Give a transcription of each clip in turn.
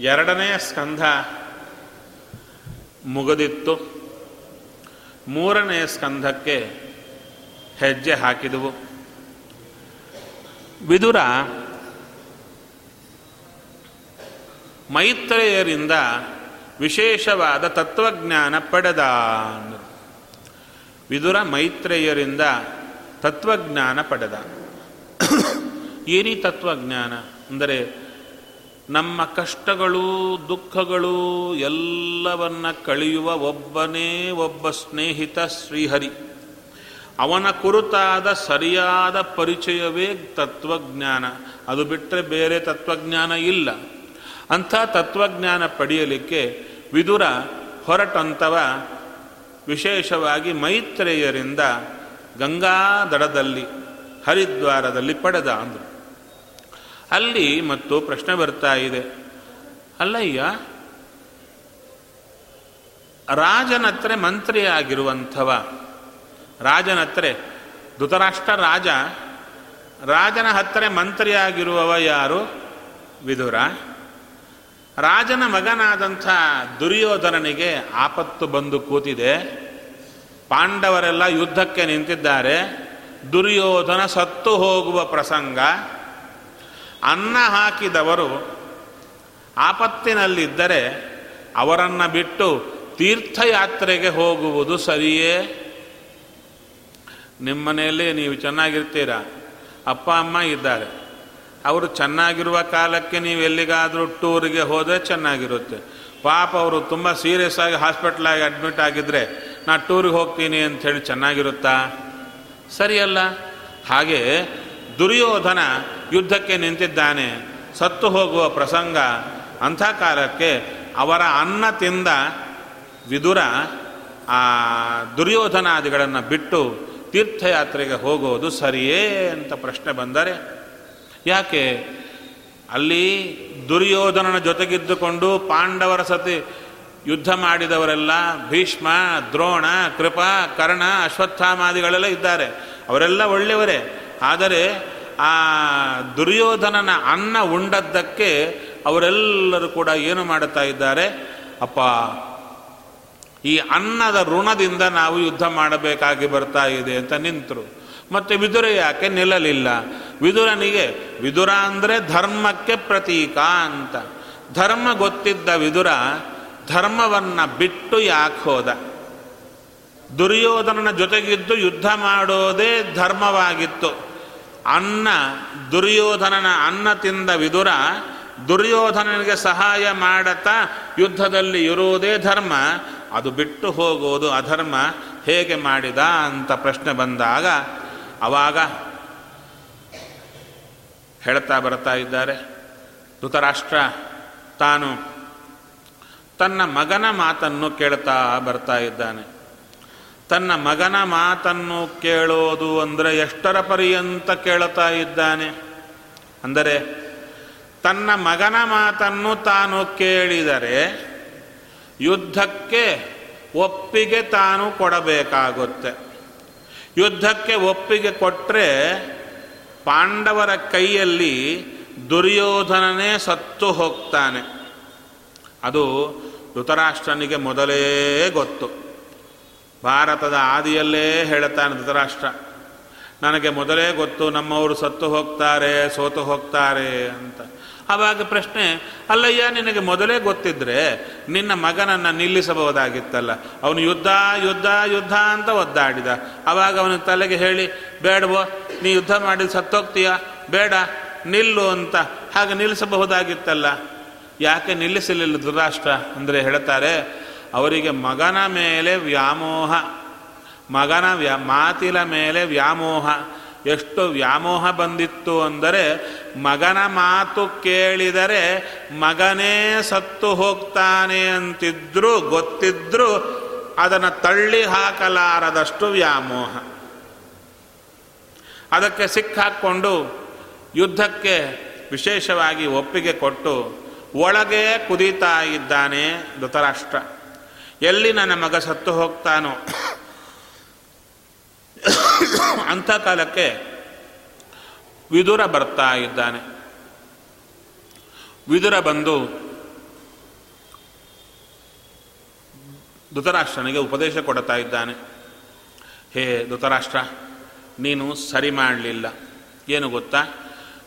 ಎರಡನೇ ಸ್ಕಂಧ ಮುಗದಿತ್ತು. ಮೂರನೇ ಸ್ಕಂಧಕ್ಕೆ ಹೆಜ್ಜೆ ಹಾಕಿದವು. ವಿದುರ ಮೈತ್ರೇಯರಿಂದ ವಿಶೇಷವಾದ ತತ್ವಜ್ಞಾನ ಪಡೆದ. ವಿದುರ ಮೈತ್ರೇಯರಿಂದ ತತ್ವಜ್ಞಾನ ಪಡೆದ ಏನೀ ತತ್ವಜ್ಞಾನ ಅಂದರೆ ನಮ್ಮ ಕಷ್ಟಗಳು ದುಃಖಗಳು ಎಲ್ಲವನ್ನ ಕಳೆಯುವ ಒಬ್ಬನೇ ಒಬ್ಬ ಸ್ನೇಹಿತ ಶ್ರೀಹರಿ. ಅವನ ಕುರುತಾದ ಸರಿಯಾದ ಪರಿಚಯವೇ ತತ್ವಜ್ಞಾನ. ಅದು ಬಿಟ್ಟರೆ ಬೇರೆ ತತ್ವಜ್ಞಾನ ಇಲ್ಲ. ಅಂಥ ತತ್ವಜ್ಞಾನ ಪಡೆಯಲಿಕ್ಕೆ ವಿದುರ ಹೊರಟಂತವ ವಿಶೇಷವಾಗಿ ಮೈತ್ರೇಯರಿಂದ ಗಂಗಾ ದಡದಲ್ಲಿ, ಹರಿದ್ವಾರದಲ್ಲಿ ಪಡೆದ ಅಂದರು. ಅಲ್ಲಿ ಮತ್ತು ಪ್ರಶ್ನೆ ಬರ್ತಾ ಇದೆ. ಅಲ್ಲಯ್ಯ ರಾಜನತ್ರ ಮಂತ್ರಿಯಾಗಿರುವಂಥವ ರಾಜನತ್ರ ಧೃತರಾಷ್ಟ್ರ ರಾಜ, ರಾಜನ ಹತ್ತಿರ ಮಂತ್ರಿಯಾಗಿರುವವ ಯಾರು? ವಿಧುರ ರಾಜನ ಮಗನಾದಂಥ ದುರ್ಯೋಧನನಿಗೆ ಆಪತ್ತು ಬಂದು ಕೂತಿದೆ. ಪಾಂಡವರೆಲ್ಲ ಯುದ್ಧಕ್ಕೆ ನಿಂತಿದ್ದಾರೆ. ದುರ್ಯೋಧನ ಸತ್ತು ಹೋಗುವ ಪ್ರಸಂಗ. ಅನ್ನ ಹಾಕಿದವರು ಆಪತ್ತಿನಲ್ಲಿದ್ದರೆ ಅವರನ್ನು ಬಿಟ್ಟು ತೀರ್ಥಯಾತ್ರೆಗೆ ಹೋಗುವುದು ಸರಿಯೇ? ನಿಮ್ಮನೆಯಲ್ಲಿ ನೀವು ಚೆನ್ನಾಗಿರ್ತೀರ? ಅಪ್ಪ, ಅಮ್ಮ ಇದ್ದಾರೆ. ಅವರು ಚೆನ್ನಾಗಿರುವ ಕಾಲಕ್ಕೆ ನೀವು ಎಲ್ಲಿಗಾದರೂ ಟೂರಿಗೆ ಹೋದರೆ ಚೆನ್ನಾಗಿರುತ್ತೆ. ಪಾಪ ಅವರು ತುಂಬ ಸೀರಿಯಸ್ ಆಗಿ ಹಾಸ್ಪಿಟ್ಲಾಗಿ ಅಡ್ಮಿಟ್ ಆಗಿದ್ದರೆ ನಾ ಟೂರಿಗೆ ಹೋಗ್ತೀನಿ ಅಂಥೇಳಿ ಚೆನ್ನಾಗಿರುತ್ತಾ? ಸರಿಯಲ್ಲ. ಹಾಗೆ ದುರ್ಯೋಧನ ಯುದ್ಧಕ್ಕೆ ನಿಂತಿದ್ದಾನೆ. ಸತ್ತು ಹೋಗುವ ಪ್ರಸಂಗ ಅಂಥ ಕಾಲಕ್ಕೆ ಅವರ ಅನ್ನ ತಿಂದ ವಿದುರ ಆ ದುರ್ಯೋಧನಾದಿಗಳನ್ನು ಬಿಟ್ಟು ತೀರ್ಥಯಾತ್ರೆಗೆ ಹೋಗೋದು ಸರಿಯೇ ಅಂತ ಪ್ರಶ್ನೆ ಬಂದರೆ, ಯಾಕೆ? ಅಲ್ಲಿ ದುರ್ಯೋಧನನ ಜೊತೆಗಿದ್ದುಕೊಂಡು ಪಾಂಡವರ ಸತಿ ಯುದ್ಧ ಮಾಡಿದವರೆಲ್ಲ ಭೀಷ್ಮ, ದ್ರೋಣ, ಕೃಪಾ, ಕರ್ಣ, ಅಶ್ವತ್ಥಾಮಾದಿಗಳೆಲ್ಲ ಇದ್ದಾರೆ. ಅವರೆಲ್ಲ ಒಳ್ಳೆಯವರೇ. ಆದರೆ ಆ ದುರ್ಯೋಧನನ ಅನ್ನ ಉಂಡದ್ದಕ್ಕೆ ಅವರೆಲ್ಲರೂ ಕೂಡ ಏನು ಮಾಡುತ್ತಾ ಇದ್ದಾರೆ? ಅಪ್ಪ, ಈ ಅನ್ನದ ಋಣದಿಂದ ನಾವು ಯುದ್ಧ ಮಾಡಬೇಕಾಗಿ ಬರ್ತಾ ಇದೆ ಅಂತ ನಿಂತರು. ಮತ್ತೆ ವಿದುರ ಯಾಕೆ ನಿಲ್ಲಲಿಲ್ಲ? ವಿದುರನಿಗೆ, ವಿದುರ ಅಂದರೆ ಧರ್ಮಕ್ಕೆ ಪ್ರತೀಕ ಅಂತ. ಧರ್ಮ ಗೊತ್ತಿದ್ದ ವಿದುರ ಧರ್ಮವನ್ನು ಬಿಟ್ಟು ಯಾಕೆ ಹೋದ? ದುರ್ಯೋಧನನ ಜೊತೆಗಿದ್ದು ಯುದ್ಧ ಮಾಡೋದೇ ಧರ್ಮವಾಗಿತ್ತು. ಅನ್ನ ದುರ್ಯೋಧನನ ಅನ್ನ ತಿಂದ ವಿದುರ ದುರ್ಯೋಧನನಿಗೆ ಸಹಾಯ ಮಾಡತಾ ಯುದ್ಧದಲ್ಲಿ ಇರುವುದೇ ಧರ್ಮ. ಅದು ಬಿಟ್ಟು ಹೋಗೋದು ಅಧರ್ಮ. ಹೇಗೆ ಮಾಡಿದ ಅಂತ ಪ್ರಶ್ನೆ ಬಂದಾಗ ಅವಾಗ ಹೇಳ್ತಾ ಬರ್ತಾ ಇದ್ದಾರೆ. ಧೃತರಾಷ್ಟ್ರ, ತಾನು ತನ್ನ ಮಗನ ಮಾತನ್ನು ಕೇಳ್ತಾ ಬರ್ತಾ ಇದ್ದಾನೆ. ತನ್ನ ಮಗನ ಮಾತನ್ನು ಕೇಳೋದು ಅಂದರೆ ಎಷ್ಟರ ಪರ್ಯಂತ ಕೇಳುತ್ತಾ ಇದ್ದಾನೆ? ಅಂದರೆ, ತನ್ನ ಮಗನ ಮಾತನ್ನು ತಾನು ಕೇಳಿದರೆ ಯುದ್ಧಕ್ಕೆ ಒಪ್ಪಿಗೆ ತಾನು ಕೊಡಬೇಕಾಗುತ್ತೆ. ಯುದ್ಧಕ್ಕೆ ಒಪ್ಪಿಗೆ ಕೊಟ್ಟರೆ ಪಾಂಡವರ ಕೈಯಲ್ಲಿ ದುರ್ಯೋಧನನೇ ಸತ್ತು ಹೋಗ್ತಾನೆ. ಅದು ಧೃತರಾಷ್ಟ್ರನಿಗೆ ಮೊದಲೇ ಗೊತ್ತು. ಭಾರತದ ಆದಿಯಲ್ಲೇ ಹೇಳುತ್ತಾನೆ ಧೃತರಾಷ್ಟ್ರ. ನನಗೆ ಮೊದಲೇ ಗೊತ್ತು, ನಮ್ಮವರು ಸತ್ತು ಹೋಗ್ತಾರೆ, ಸೋತು ಹೋಗ್ತಾರೆ ಅಂತ. ಆವಾಗ ಪ್ರಶ್ನೆ, ಅಲ್ಲಯ್ಯ, ನಿನಗೆ ಮೊದಲೇ ಗೊತ್ತಿದ್ರೆ ನಿನ್ನ ಮಗನನ್ನು ನಿಲ್ಲಿಸಬಹುದಾಗಿತ್ತಲ್ಲ. ಅವನು ಯುದ್ಧ ಯುದ್ಧ ಯುದ್ಧ ಅಂತ ಒದ್ದಾಡಿದ. ಆವಾಗ ಅವನ ತಲೆಗೆ ಹೇಳಿ, ಬೇಡವೋ, ನೀ ಯುದ್ಧ ಮಾಡಿ ಸತ್ತೋಗ್ತೀಯ? ಬೇಡ, ನಿಲ್ಲು ಅಂತ. ಹಾಗೆ ನಿಲ್ಲಿಸಬಹುದಾಗಿತ್ತಲ್ಲ. ಯಾಕೆ ನಿಲ್ಲಿಸಲಿಲ್ಲ ದುರಾಷ್ಟ್ರ ಅಂದರೆ ಹೇಳ್ತಾರೆ ಅವರಿಗೆ ಮಗನ ಮೇಲೆ ವ್ಯಾಮೋಹ, ಮಗನ ವ್ಯಾ ಮಾತಿಲ ಮೇಲೆ ವ್ಯಾಮೋಹ. ಎಷ್ಟು ವ್ಯಾಮೋಹ ಬಂದಿತ್ತು ಅಂದರೆ, ಮಗನ ಮಾತು ಕೇಳಿದರೆ ಮಗನೇ ಸತ್ತು ಹೋಗ್ತಾನೆ ಅಂತಿದ್ರು, ಗೊತ್ತಿದ್ರು ಅದನ್ನು ತಳ್ಳಿ ಹಾಕಲಾರದಷ್ಟು ವ್ಯಾಮೋಹ. ಅದಕ್ಕೆ ಸಿಕ್ಕಾಕ್ಕೊಂಡು ಯುದ್ಧಕ್ಕೆ ವಿಶೇಷವಾಗಿ ಒಪ್ಪಿಗೆ ಕೊಟ್ಟು ಒಳಗೆ ಕುದೀತಾ ಇದ್ದಾನೆ ಧೃತರಾಷ್ಟ್ರ. ಎಲ್ಲಿ ನನ್ನ ಮಗ ಸತ್ತು ಹೋಗ್ತಾನೋ? ಅಂಥ ಕಾಲಕ್ಕೆ ವಿದುರ ಬರ್ತಾ ಇದ್ದಾನೆ. ವಿದುರ ಬಂದು ಧೃತರಾಷ್ಟ್ರನಿಗೆ ಉಪದೇಶ ಕೊಡ್ತಾ ಇದ್ದಾನೆ. ಹೇ ಧೃತರಾಷ್ಟ್ರ, ನೀನು ಸರಿ ಮಾಡಲಿಲ್ಲ. ಏನು ಗೊತ್ತಾ?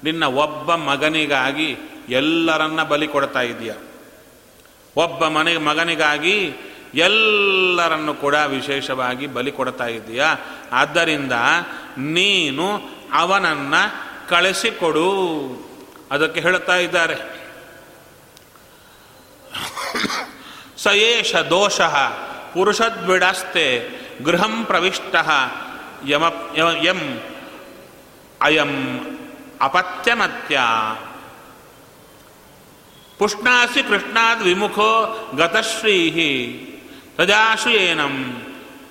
ನಿನ್ನ ಒಬ್ಬ ಮಗನಿಗಾಗಿ ಎಲ್ಲರನ್ನ ಬಲಿ ಕೊಡ್ತಾ ಇದೆಯಾ. ಒಬ್ಬ ಮನೆ ಮಗನಿಗಾಗಿ ಎಲ್ಲರನ್ನು ಕೂಡ ವಿಶೇಷವಾಗಿ ಬಲಿ ಕೊಡ್ತಾ ಇದ್ದೀಯಾ? ಆದ್ದರಿಂದ ನೀನು ಅವನನ್ನು ಕಳಿಸಿಕೊಡು. ಅದಕ್ಕೆ ಹೇಳುತ್ತಾ ಇದ್ದಾರೆ. ಸಯೇಷ ದೋಷ ಪುರುಷದ್ವಿಡಸ್ತೆ ಗೃಹಂ ಪ್ರವಿಷ್ಟ ಯಮ ಯಂ ಅಯಂ ಅಪತ್ಯಮತ್ಯ. ಪುಷ್ಣಾಸಿ ಕೃಷ್ಣಾದ್ ವಿಮುಖೋ ಗತಶ್ರೀ ತಜಾಶ್ರಯೇನಂ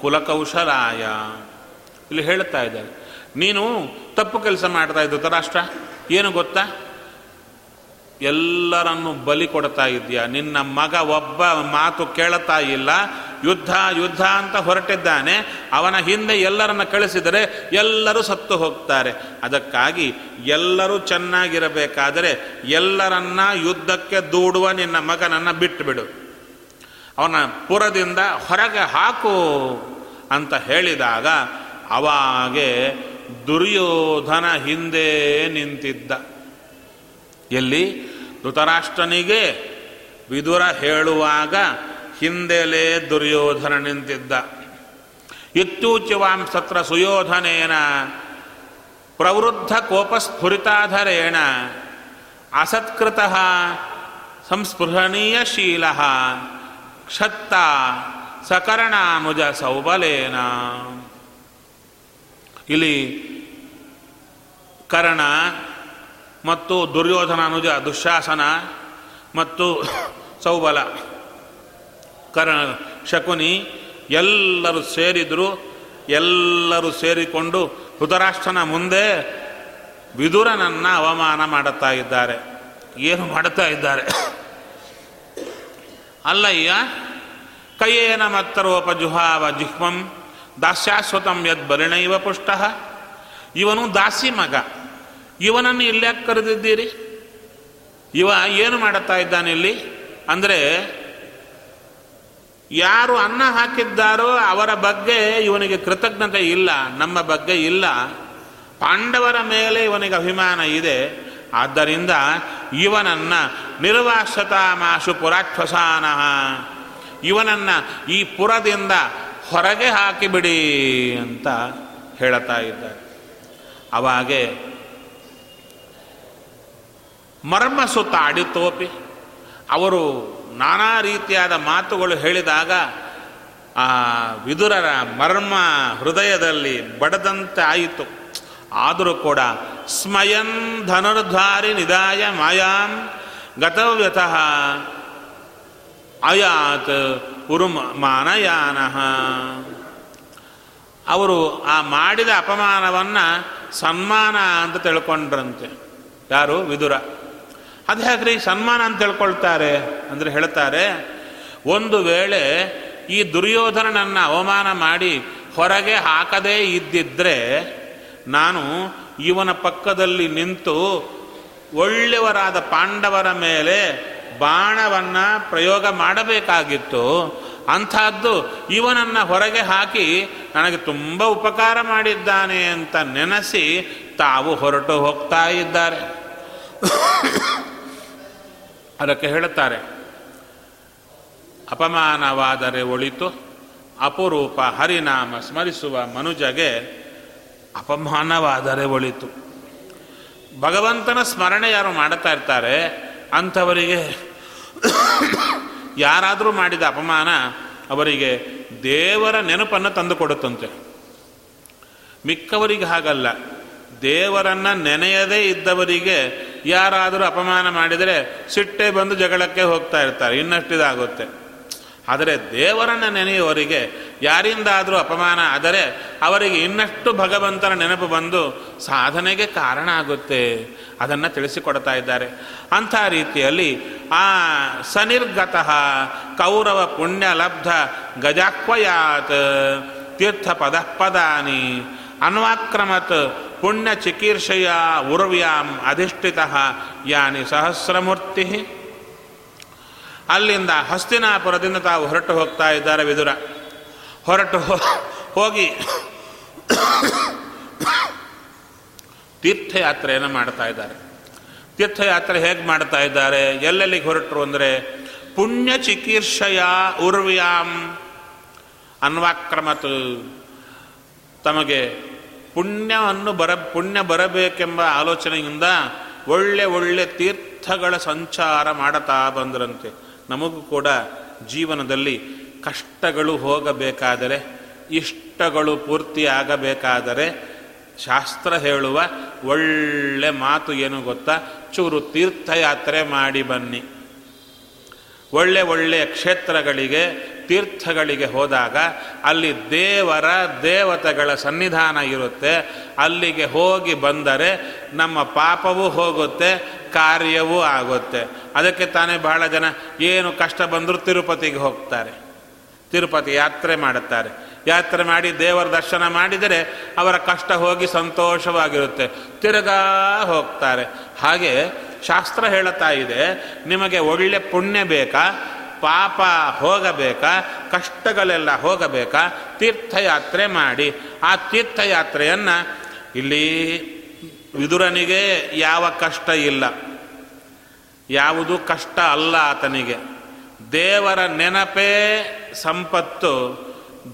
ಕುಲಕೌಶಲಾಯ. ಇಲ್ಲಿ ಹೇಳ್ತಾ ಇದ್ದಾರೆ. ನೀನು ತಪ್ಪು ಕೆಲಸ ಮಾಡ್ತಾ ಇದ್ದ ರಾಷ್ಟ್ರ ಏನು ಗೊತ್ತಾ? ಎಲ್ಲರನ್ನು ಬಲಿ ಕೊಡ್ತಾ ಇದೆಯಾ ನಿನ್ನ ಮಗ ಒಬ್ಬ ಮಾತು ಕೇಳತಾ ಇಲ್ಲ. ಯುದ್ಧ ಯುದ್ಧ ಅಂತ ಹೊರಟಿದ್ದಾನೆ. ಅವನ ಹಿಂದೆ ಎಲ್ಲರನ್ನ ಕಳಿಸಿದರೆ ಎಲ್ಲರೂ ಸತ್ತು ಹೋಗ್ತಾರೆ. ಅದಕ್ಕಾಗಿ ಎಲ್ಲರೂ ಚೆನ್ನಾಗಿರಬೇಕಾದರೆ ಎಲ್ಲರನ್ನ ಯುದ್ಧಕ್ಕೆ ದೂಡುವ ನಿನ್ನ ಮಗನನ್ನು ಬಿಟ್ಟುಬಿಡು ಅವನ ಪುರದಿಂದ ಹೊರಗೆ ಹಾಕು ಅಂತ ಹೇಳಿದಾಗ ಅವಾಗೆ ದುರ್ಯೋಧನ ಹಿಂದೆ ನಿಂತಿದ್ದ. ಎಲ್ಲಿ? ಧೃತರಾಷ್ಟ್ರನಿಗೆ ವಿದುರ ಹೇಳುವಾಗ ಹಿಂದೆಲೇ ದುರ್ಯೋಧನ ನಿಂತಿದ್ದ. ಸತ್ರ ಸುಯೋಧನೇನ, ಪ್ರವೃದ್ಧ ಕೋಪಸ್ಫುರಿತಾಧರೇಣ, ಅಸತ್ಕೃತ ಸಂಸ್ಪೃಹಣೀಯಶೀಲ ಕ್ಷತ್ತ ಸಕರಣಾನುಜ ಸೌಬಲೇನ. ಇಲ್ಲಿ ಕರ್ಣ ಮತ್ತು ದುರ್ಯೋಧನ ಅನುಜ ದುಶಾಸನ ಮತ್ತು ಸೌಬಲ. ಕರ್ಣ, ಶಕುನಿ ಎಲ್ಲರೂ ಸೇರಿದರು, ಎಲ್ಲರೂ ಸೇರಿಕೊಂಡು ಧೃತರಾಷ್ಟ್ರನ ಮುಂದೆ ವಿದುರನನ್ನು ಅವಮಾನ ಮಾಡುತ್ತಾ ಇದ್ದಾರೆ. ಏನು ಮಾಡುತ್ತಾ ಇದ್ದಾರೆ? ಅಲ್ಲಯ್ಯ, ಕೈಯೇನ ಮತ್ತರೋಪಜುಹಾವ ಜುಹ್ಮಂ ದಾಸ್ಯಾಶ್ವತಂ ಯದ್ ಬಲಿಣೈವ ಪುಷ್ಟ. ಇವನು ದಾಸಿ ಮಗ. ಇವನನ್ನು ಇಲ್ಲೇ ಕರೆದಿದ್ದೀರಿ? ಇವ ಏನು ಮಾಡುತ್ತಾ ಇದ್ದಾನೆ ಇಲ್ಲಿ? ಅಂದರೆ, ಯಾರು ಅನ್ನ ಹಾಕಿದ್ದಾರೋ ಅವರ ಬಗ್ಗೆ ಇವನಿಗೆ ಕೃತಜ್ಞತೆ ಇಲ್ಲ, ನಮ್ಮ ಬಗ್ಗೆ ಇಲ್ಲ. ಪಾಂಡವರ ಮೇಲೆ ಇವನಿಗೆ ಅಭಿಮಾನ ಇದೆ. ಆದ್ದರಿಂದ ಇವನನ್ನ ನಿರ್ವಾಸತಾಮಾಶು ಪುರಾಕ್ಷಸಾನ ಇವನನ್ನು ಈ ಪುರದಿಂದ ಹೊರಗೆ ಹಾಕಿಬಿಡಿ ಅಂತ ಹೇಳುತ್ತಾ ಇದ್ದಾರೆ. ಅವಾಗೆ ಮರ್ಮಸು ತಾಡಿತೋಪಿ ಅವರು ನಾನಾ ರೀತಿಯಾದ ಮಾತುಗಳು ಹೇಳಿದಾಗ ಆ ವಿದುರರ ಮರ್ಮ ಹೃದಯದಲ್ಲಿ ಬಡದಂತೆ ಆಯಿತು. ಆದರೂ ಕೂಡ ಸ್ಮಯನ್ ಧನುರ್ಧಾರಿ ನಿದಾಯ ಮಾಯಾಂ ಗತವ್ಯತಃ ಅಯಾತ್ ಉರುಮಾನಯಾನ ಅವರು ಆ ಮಾಡಿದ ಅಪಮಾನವನ್ನು ಸನ್ಮಾನ ಅಂತ ತಿಳ್ಕೊಂಡ್ರಂತೆ. ಯಾರು? ವಿದುರ. ಅದು ಹೇಗ್ರಿ? ಸನ್ಮಾನ ಅಂತ ತಿಳ್ಕೊಳ್ತಾರೆ ಅಂದರೆ ಹೇಳ್ತಾರೆ, ಒಂದು ವೇಳೆ ಈ ದುರ್ಯೋಧನನನ್ನು ಅವಮಾನ ಮಾಡಿ ಹೊರಗೆ ಹಾಕದೇ ಇದ್ದಿದ್ರೆ ನಾನು ಇವನ ಪಕ್ಕದಲ್ಲಿ ನಿಂತು ಒಳ್ಳೆಯವರಾದ ಪಾಂಡವರ ಮೇಲೆ ಬಾಣವನ್ನು ಪ್ರಯೋಗ ಮಾಡಬೇಕಾಗಿತ್ತು. ಅಂಥದ್ದು ಇವನನ್ನು ಹೊರಗೆ ಹಾಕಿ ನನಗೆ ತುಂಬ ಉಪಕಾರ ಮಾಡಿದ್ದಾನೆ ಅಂತ ನೆನೆಸಿ ತಾವು ಹೊರಟು ಹೋಗ್ತಾ ಇದ್ದಾರೆ. ಅದಕ್ಕೆ ಹೇಳುತ್ತಾರೆ, ಅಪಮಾನವಾದರೆ ಒಳಿತು, ಅಪರೂಪ ಹರಿನಾಮ ಸ್ಮರಿಸುವ ಮನುಜಗೆ ಅಪಮಾನವಾದರೆ ಒಳಿತು. ಭಗವಂತನ ಸ್ಮರಣೆ ಯಾರು ಮಾಡುತ್ತಾ ಇರ್ತಾರೆ, ಅಂಥವರಿಗೆ ಯಾರಾದರೂ ಮಾಡಿದ ಅಪಮಾನ ಅವರಿಗೆ ದೇವರ ನೆನಪನ್ನು ತಂದು ಕೊಡುತ್ತಂತೆ. ಮಿಕ್ಕವರಿಗೆ ಹಾಗಲ್ಲ. ದೇವರನ್ನು ನೆನೆಯದೇ ಇದ್ದವರಿಗೆ ಯಾರಾದರೂ ಅಪಮಾನ ಮಾಡಿದರೆ ಸಿಟ್ಟೆ ಬಂದು ಜಗಳಕ್ಕೆ ಹೋಗ್ತಾ ಇರ್ತಾರೆ. ಇನ್ನಷ್ಟಿದಾಗುತ್ತೆ. ಆದರೆ ದೇವರನ್ನು ನೆನೆಯುವವರಿಗೆ ಯಾರಿಂದಾದರೂ ಅಪಮಾನ ಆದರೆ ಅವರಿಗೆ ಇನ್ನಷ್ಟು ಭಗವಂತನ ನೆನಪು ಬಂದು ಸಾಧನೆಗೆ ಕಾರಣ ಆಗುತ್ತೆ. ಅದನ್ನು ತಿಳಿಸಿಕೊಡ್ತಾ ಇದ್ದಾರೆ. ಅಂಥ ರೀತಿಯಲ್ಲಿ ಆ ಸನಿರ್ಗತಃ ಕೌರವ ಪುಣ್ಯಲಬ್ಧ ಗಜಾಕ್ವಯಾತ್ ತೀರ್ಥ ಪದ ಪದಾನಿ ಅನ್ವಾಕ್ರಮತ್ ಪುಣ್ಯ ಚಿಕೀರ್ಷೆಯ ಉರ್ವ್ಯಾಂ ಅಧಿಷ್ಠಿತ ಯಾನಿ ಸಹಸ್ರಮೂರ್ತಿ. ಅಲ್ಲಿಂದ ಹಸ್ತಿನಾಪುರದಿಂದ ತಾವು ಹೊರಟು ಹೋಗ್ತಾ ಇದ್ದಾರೆ ವಿದುರ. ಹೊರಟು ಹೋಗಿ ತೀರ್ಥಯಾತ್ರೆಯನ್ನು ಮಾಡ್ತಾ ಇದ್ದಾರೆ. ತೀರ್ಥಯಾತ್ರೆ ಹೇಗೆ ಮಾಡ್ತಾ ಇದ್ದಾರೆ? ಎಲ್ಲೆಲ್ಲಿಗೆ ಹೊರಟರು ಅಂದರೆ, ಪುಣ್ಯ ಚಿಕೀರ್ಷಯ ಉರ್ವ್ಯಾಂ ಅನ್ವಾಕ್ರಮತ್ ತಮಗೆ ಪುಣ್ಯವನ್ನು ಬರ, ಪುಣ್ಯ ಬರಬೇಕೆಂಬ ಆಲೋಚನೆಯಿಂದ ಒಳ್ಳೆ ಒಳ್ಳೆ ತೀರ್ಥಗಳ ಸಂಚಾರ ಮಾಡುತ್ತಾ ಬಂದರಂತೆ. ನಮಗೂ ಕೂಡ ಜೀವನದಲ್ಲಿ ಕಷ್ಟಗಳು ಹೋಗಬೇಕಾದರೆ, ಇಷ್ಟಗಳು ಪೂರ್ತಿ ಆಗಬೇಕಾದರೆ ಶಾಸ್ತ್ರ ಹೇಳುವ ಒಳ್ಳೆ ಮಾತು ಏನು ಗೊತ್ತಾ? ಚೂರು ತೀರ್ಥಯಾತ್ರೆ ಮಾಡಿ ಬನ್ನಿ. ಒಳ್ಳೆ ಒಳ್ಳೆಯ ಕ್ಷೇತ್ರಗಳಿಗೆ, ತೀರ್ಥಗಳಿಗೆ ಹೋದಾಗ ಅಲ್ಲಿ ದೇವರ ದೇವತೆಗಳ ಸನ್ನಿಧಾನ ಇರುತ್ತೆ. ಅಲ್ಲಿಗೆ ಹೋಗಿ ಬಂದರೆ ನಮ್ಮ ಪಾಪವೂ ಹೋಗುತ್ತೆ ಕಾರ್ಯವೂ ಆಗುತ್ತೆ. ಅದಕ್ಕೆ ತಾನೇ ಬಹಳ ಜನ ಏನು ಕಷ್ಟ ಬಂದರೂ ತಿರುಪತಿಗೆ ಹೋಗ್ತಾರೆ. ತಿರುಪತಿ ಯಾತ್ರೆ ಮಾಡುತ್ತಾರೆ. ಯಾತ್ರೆ ಮಾಡಿ ದೇವರ ದರ್ಶನ ಮಾಡಿದರೆ ಅವರ ಕಷ್ಟ ಹೋಗಿ ಸಂತೋಷವಾಗಿರುತ್ತೆ. ತಿರುಗಾ ಹೋಗ್ತಾರೆ. ಹಾಗೆ ಶಾಸ್ತ್ರ ಹೇಳುತ್ತಾ ಇದೆ, ನಿಮಗೆ ಒಳ್ಳೆ ಪುಣ್ಯ ಬೇಕಾ? ಪಾಪ ಹೋಗಬೇಕಾ? ಕಷ್ಟಗಳೆಲ್ಲ ಹೋಗಬೇಕಾ? ತೀರ್ಥಯಾತ್ರೆ ಮಾಡಿ. ಆ ತೀರ್ಥಯಾತ್ರೆಯನ್ನು ಇಲ್ಲಿ ವಿದುರನಿಗೆ ಯಾವ ಕಷ್ಟ ಇಲ್ಲ. ಯಾವುದು ಕಷ್ಟ ಅಲ್ಲ ಆತನಿಗೆ. ದೇವರ ನೆನಪೇ ಸಂಪತ್ತು,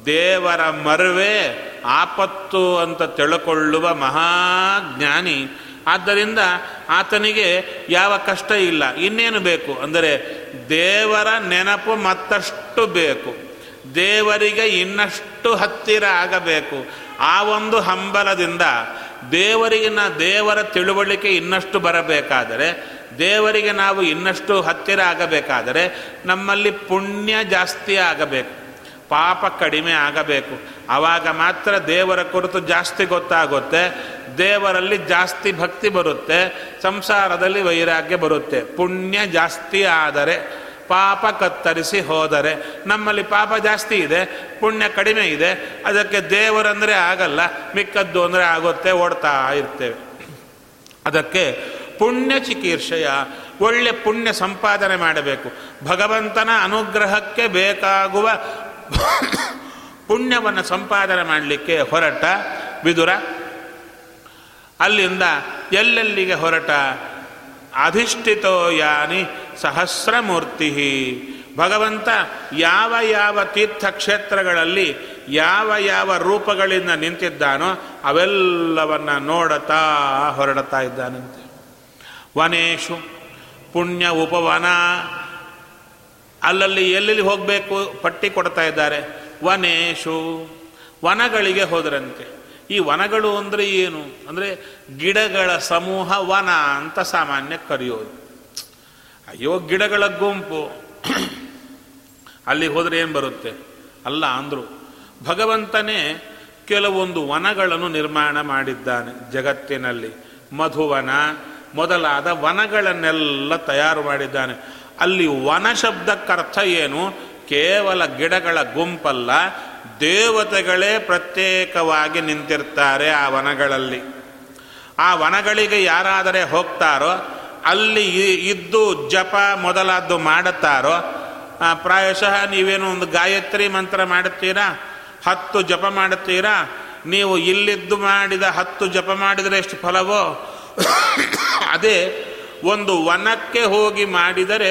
ದೇವರ ಮರುವೆ ಆಪತ್ತು ಅಂತ ತಿಳ್ಕೊಳ್ಳುವ ಮಹಾಜ್ಞಾನಿ ಆದ್ದರಿಂದ ಆತನಿಗೆ ಯಾವ ಕಷ್ಟ ಇಲ್ಲ. ಇನ್ನೇನು ಬೇಕು? ಅಂದರೆ ದೇವರ ನೆನಪು ಮತ್ತಷ್ಟು ಬೇಕು. ದೇವರಿಗೆ ಇನ್ನಷ್ಟು ಹತ್ತಿರ ಆಗಬೇಕು. ಆ ಒಂದು ಹಂಬಲದಿಂದ ದೇವರಿಗಿನ ದೇವರ ತಿಳುವಳಿಕೆ ಇನ್ನಷ್ಟು ಬರಬೇಕಾದರೆ, ದೇವರಿಗೆ ನಾವು ಇನ್ನಷ್ಟು ಹತ್ತಿರ ಆಗಬೇಕಾದರೆ, ನಮ್ಮಲ್ಲಿ ಪುಣ್ಯ ಜಾಸ್ತಿ ಆಗಬೇಕು, ಪಾಪ ಕಡಿಮೆ ಆಗಬೇಕು. ಆವಾಗ ಮಾತ್ರ ದೇವರ ಕುರಿತು ಜಾಸ್ತಿ ಗೊತ್ತಾಗುತ್ತೆ, ದೇವರಲ್ಲಿ ಜಾಸ್ತಿ ಭಕ್ತಿ ಬರುತ್ತೆ, ಸಂಸಾರದಲ್ಲಿ ವೈರಾಗ್ಯ ಬರುತ್ತೆ. ಪುಣ್ಯ ಜಾಸ್ತಿ ಆದರೆ ಪಾಪ ಕತ್ತರಿಸಿ ಹೋದರೆ ನಮ್ಮಲ್ಲಿ ಪಾಪ ಜಾಸ್ತಿ ಇದೆ, ಪುಣ್ಯ ಕಡಿಮೆ ಇದೆ, ಅದಕ್ಕೆ ದೇವರಂದರೆ ಆಗಲ್ಲ, ಮಿಕ್ಕದ್ದು ಅಂದರೆ ಆಗುತ್ತೆ ಓಡ್ತಾ ಇರ್ತೇವೆ. ಅದಕ್ಕೆ ಪುಣ್ಯ ಚಿಕೀರ್ಷೆಯ ಒಳ್ಳೆ ಪುಣ್ಯ ಸಂಪಾದನೆ ಮಾಡಬೇಕು. ಭಗವಂತನ ಅನುಗ್ರಹಕ್ಕೆ ಬೇಕಾಗುವ ಪುಣ್ಯವನ್ನು ಸಂಪಾದನೆ ಮಾಡಲಿಕ್ಕೆ ಹೊರಟ ವಿದುರ. ಅಲ್ಲಿಂದ ಎಲ್ಲೆಲ್ಲಿಗೆ ಹೊರಟ? ಅಧಿಷ್ಠಿತೋ ಯಾನಿ ಸಹಸ್ರಮೂರ್ತಿ. ಭಗವಂತ ಯಾವ ಯಾವ ತೀರ್ಥಕ್ಷೇತ್ರಗಳಲ್ಲಿ ಯಾವ ಯಾವ ರೂಪಗಳಿಂದ ನಿಂತಿದ್ದಾನೋ ಅವೆಲ್ಲವನ್ನು ನೋಡತಾ ಹೊರಡತಾ ಇದ್ದಾನಂತೆ. ವನೇಶು, ಪುಣ್ಯ ಉಪವನ, ಅಲ್ಲಲ್ಲಿ ಎಲ್ಲೆಲ್ಲಿ ಹೋಗಬೇಕು, ಪಟ್ಟಿ ಕೊಡ್ತಾ ಇದ್ದಾರೆ. ವನೇಶು, ವನಗಳಿಗೆ ಹೋದರಂತೆ. ಈ ವನಗಳು ಅಂದರೆ ಏನು? ಅಂದರೆ ಗಿಡಗಳ ಸಮೂಹ ವನ ಅಂತ ಸಾಮಾನ್ಯ ಕರೆಯೋದು. ಅಯ್ಯೋ, ಗಿಡಗಳ ಗುಂಪು. ಅಲ್ಲಿ ಹೋದರೆ ಏನು ಬರುತ್ತೆ? ಅಲ್ಲ, ಅಂದರು, ಭಗವಂತನೇ ಕೆಲವೊಂದು ವನಗಳನ್ನು ನಿರ್ಮಾಣ ಮಾಡಿದ್ದಾನೆ ಜಗತ್ತಿನಲ್ಲಿ. ಮಧುವನ, ಮೊದಲಾದ ವನಗಳನ್ನೆಲ್ಲ ತಯಾರು ಮಾಡಿದ್ದಾನೆ. ಅಲ್ಲಿ ವನ ಶಬ್ದಕ್ಕರ್ಥ ಏನು? ಕೇವಲ ಗಿಡಗಳ ಗುಂಪಲ್ಲ ದೇವತೆಗಳೇ ಪ್ರತ್ಯೇಕವಾಗಿ ನಿಂತಿರ್ತಾರೆ ಆ ವನಗಳಲ್ಲಿ. ಆ ವನಗಳಿಗೆ ಯಾರಾದರೆ ಹೋಗ್ತಾರೋ, ಅಲ್ಲಿ ಇದ್ದು ಜಪ ಮೊದಲಾದ್ದು ಮಾಡುತ್ತಾರೋ ಪ್ರಾಯಶಃ ನೀವೇನು ಒಂದು ಗಾಯತ್ರಿ ಮಂತ್ರ ಮಾಡುತ್ತೀರಾ? ಹತ್ತು ಜಪ ಮಾಡುತ್ತೀರಾ? ನೀವು ಇಲ್ಲಿದ್ದು ಮಾಡಿದ ಹತ್ತು ಜಪ ಮಾಡಿದರೆ ಎಷ್ಟು ಫಲವೋ? ಅದೇ ಒಂದು ವನಕ್ಕೆ ಹೋಗಿ ಮಾಡಿದರೆ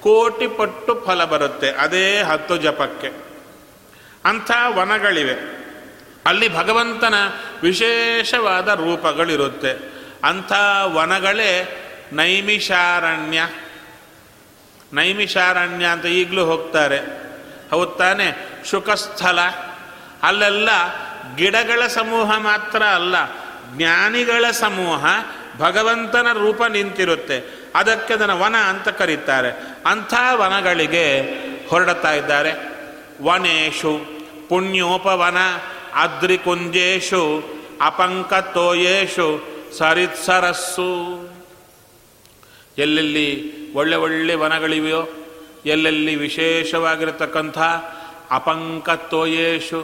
ಕೋಟಿ ಪಟ್ಟು ಫಲ ಬರುತ್ತೆ, ಅದೇ ಹತ್ತು ಜಪಕ್ಕೆ. ಅಂಥ ವನಗಳಿವೆ. ಅಲ್ಲಿ ಭಗವಂತನ ವಿಶೇಷವಾದ ರೂಪಗಳಿರುತ್ತೆ. ಅಂಥ ವನಗಳೇ ನೈಮಿಷಾರಣ್ಯ. ನೈಮಿಷಾರಣ್ಯ ಅಂತ ಈಗಲೂ ಹೋಗ್ತಾರೆ. ಹೌದು ತಾನೆ ಶುಕಸ್ಥಲ ಅಲ್ಲೆಲ್ಲ ಗಿಡಗಳ ಸಮೂಹ ಮಾತ್ರ ಅಲ್ಲ, ಜ್ಞಾನಿಗಳ ಸಮೂಹ ಭಗವಂತನ ರೂಪ ನಿಂತಿರುತ್ತೆ. ಅದಕ್ಕೆ ಅದನ್ನು ವನ ಅಂತ ಕರೀತಾರೆ. ಅಂಥ ವನಗಳಿಗೆ ಹೊರಡ್ತಾ ಇದ್ದಾರೆ. ವನೇಶು. ಪುಣ್ಯೋಪವನ ಅದ್ರಿಕುಂಜೇಶು ಅಪಂಕತೋಯೇಶು ಸರಿತ್ಸರಸ್ಸು ಎಲ್ಲೆಲ್ಲಿ ಒಳ್ಳೆ ಒಳ್ಳೆ ವನಗಳಿವೆಯೋ, ಎಲ್ಲೆಲ್ಲಿ ವಿಶೇಷವಾಗಿರತಕ್ಕಂಥ ಅಪಂಕತೋಯೇಶು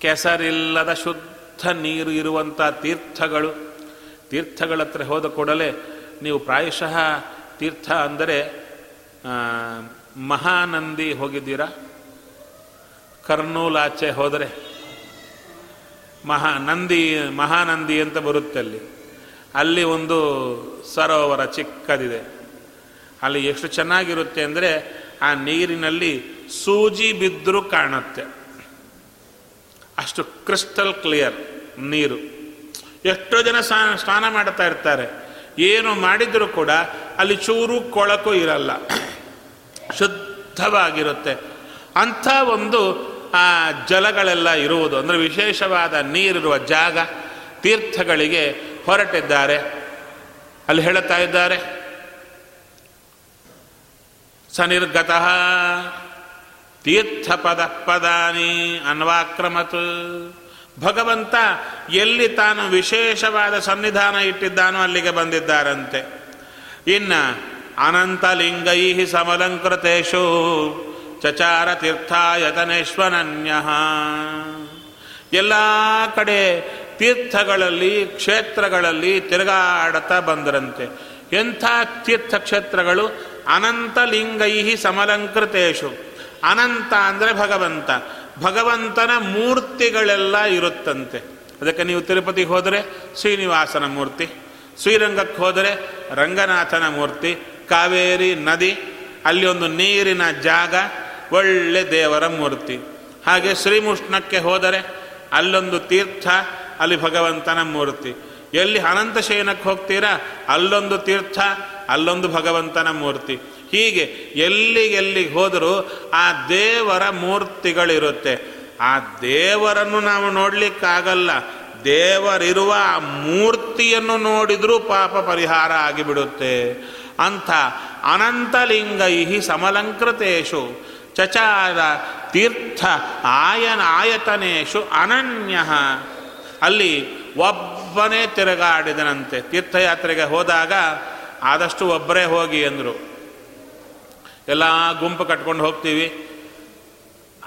ಕೆಸರಿಲ್ಲದ ಶುದ್ಧ ನೀರು ಇರುವಂಥ ತೀರ್ಥಗಳು, ತೀರ್ಥಗಳ ಹತ್ರ ಹೋದ ಕೂಡಲೇ ನೀವು ಪ್ರಾಯಶಃ ತೀರ್ಥ ಅಂದರೆ ಮಹಾನಂದಿ ಹೋಗಿದ್ದೀರಾ? ಕರ್ನೂಲಾಚೆ ಹೋದರೆ ಮಹಾ ನಂದಿ, ಮಹಾನಂದಿ ಅಂತ ಬರುತ್ತೆ ಅಲ್ಲಿ. ಅಲ್ಲಿ ಒಂದು ಸರೋವರ ಚಿಕ್ಕದಿದೆ. ಅಲ್ಲಿ ಎಷ್ಟು ಚೆನ್ನಾಗಿರುತ್ತೆ ಅಂದರೆ ಆ ನೀರಿನಲ್ಲಿ ಸೂಜಿ ಬಿದ್ದರೂ ಕಾಣುತ್ತೆ. ಅಷ್ಟು ಕ್ರಿಸ್ಟಲ್ ಕ್ಲಿಯರ್ ನೀರು. ಎಷ್ಟೋ ಜನ ಸ್ನಾನ ಸ್ನಾನ ಮಾಡ್ತಾ ಇರ್ತಾರೆ. ಏನು ಮಾಡಿದರೂ ಕೂಡ ಅಲ್ಲಿ ಚೂರು ಕೊಳಕು ಇರಲ್ಲ. ಶುದ್ಧವಾಗಿರುತ್ತೆ. ಅಂಥ ಒಂದು ಆ ಜಲಗಳೆಲ್ಲ ಇರುವುದು, ಅಂದರೆ ವಿಶೇಷವಾದ ನೀರಿರುವ ಜಾಗ, ತೀರ್ಥಗಳಿಗೆ ಹೊರಟಿದ್ದಾರೆ. ಅಲ್ಲಿ ಹೇಳುತ್ತಾ ಇದ್ದಾರೆ, ಸನಿರ್ಗತಃ ತೀರ್ಥಪದ ಪದಾನಿ ಅನ್ವಾಕ್ರಮತ್. ಭಗವಂತ ಎಲ್ಲಿ ತಾನು ವಿಶೇಷವಾದ ಸನ್ನಿಧಾನ ಇಟ್ಟಿದ್ದಾನೋ ಅಲ್ಲಿಗೆ ಬಂದಿದ್ದಾರಂತೆ. ಇನ್ನ ಅನಂತಲಿಂಗೈ ಸಮಲಂಕೃತೇಶು. ಚಚಾರ ತೀರ್ಥಾಯತನೇಶ್ವನನ್ಯಃ ಎಲ್ಲ ಕಡೆ ತೀರ್ಥಗಳಲ್ಲಿ, ಕ್ಷೇತ್ರಗಳಲ್ಲಿ ತಿರುಗಾಡತಾ ಬಂದರಂತೆ. ಎಂಥ ತೀರ್ಥಕ್ಷೇತ್ರಗಳು? ಅನಂತಲಿಂಗೈ ಸಮಲಂಕೃತೇಶು. ಅನಂತ ಅಂದರೆ ಭಗವಂತ. ಭಗವಂತನ ಮೂರ್ತಿಗಳೆಲ್ಲ ಇರುತ್ತಂತೆ. ಅದಕ್ಕೆ ನೀವು ತಿರುಪತಿಗೆ ಹೋದರೆ ಶ್ರೀನಿವಾಸನ ಮೂರ್ತಿ, ಶ್ರೀರಂಗಕ್ಕೆ ಹೋದರೆ ರಂಗನಾಥನ ಮೂರ್ತಿ, ಕಾವೇರಿ ನದಿ, ಅಲ್ಲಿ ಒಂದು ನೀರಿನ ಜಾಗ ಒಳ್ಳೆ ದೇವರ ಮೂರ್ತಿ. ಹಾಗೆ ಶ್ರೀಮುಷ್ಣಕ್ಕೆ ಹೋದರೆ ಅಲ್ಲೊಂದು ತೀರ್ಥ, ಅಲ್ಲಿ ಭಗವಂತನ ಮೂರ್ತಿ. ಎಲ್ಲಿ ಅನಂತ ಶಯನಕ್ಕೆ ಹೋಗ್ತೀರಾ? ಅಲ್ಲೊಂದು ತೀರ್ಥ, ಅಲ್ಲೊಂದು ಭಗವಂತನ ಮೂರ್ತಿ. ಹೀಗೆ ಎಲ್ಲಿಗೆಲ್ಲಿಗೆ ಹೋದರೂ ಆ ದೇವರ ಮೂರ್ತಿಗಳಿರುತ್ತೆ. ಆ ದೇವರನ್ನು ನಾವು ನೋಡಲಿಕ್ಕಾಗಲ್ಲ. ದೇವರಿರುವ ಆ ಮೂರ್ತಿಯನ್ನು ನೋಡಿದರೂ ಪಾಪ ಪರಿಹಾರ ಆಗಿಬಿಡುತ್ತೆ. ಅಂಥ ಅನಂತಲಿಂಗೈ ಸಮಲಂಕೃತೇಶು. ಚಚಾರ ತೀರ್ಥ ಆಯನ ಆಯತನೇಶು ಅನನ್ಯ. ಅಲ್ಲಿ ಒಬ್ಬನೇ ತಿರುಗಾಡಿದನಂತೆ. ತೀರ್ಥಯಾತ್ರೆಗೆ ಹೋದಾಗ ಆದಷ್ಟು ಒಬ್ಬರೇ ಹೋಗಿ ಅಂದರು. ಎಲ್ಲ ಗುಂಪು ಕಟ್ಕೊಂಡು ಹೋಗ್ತೀವಿ.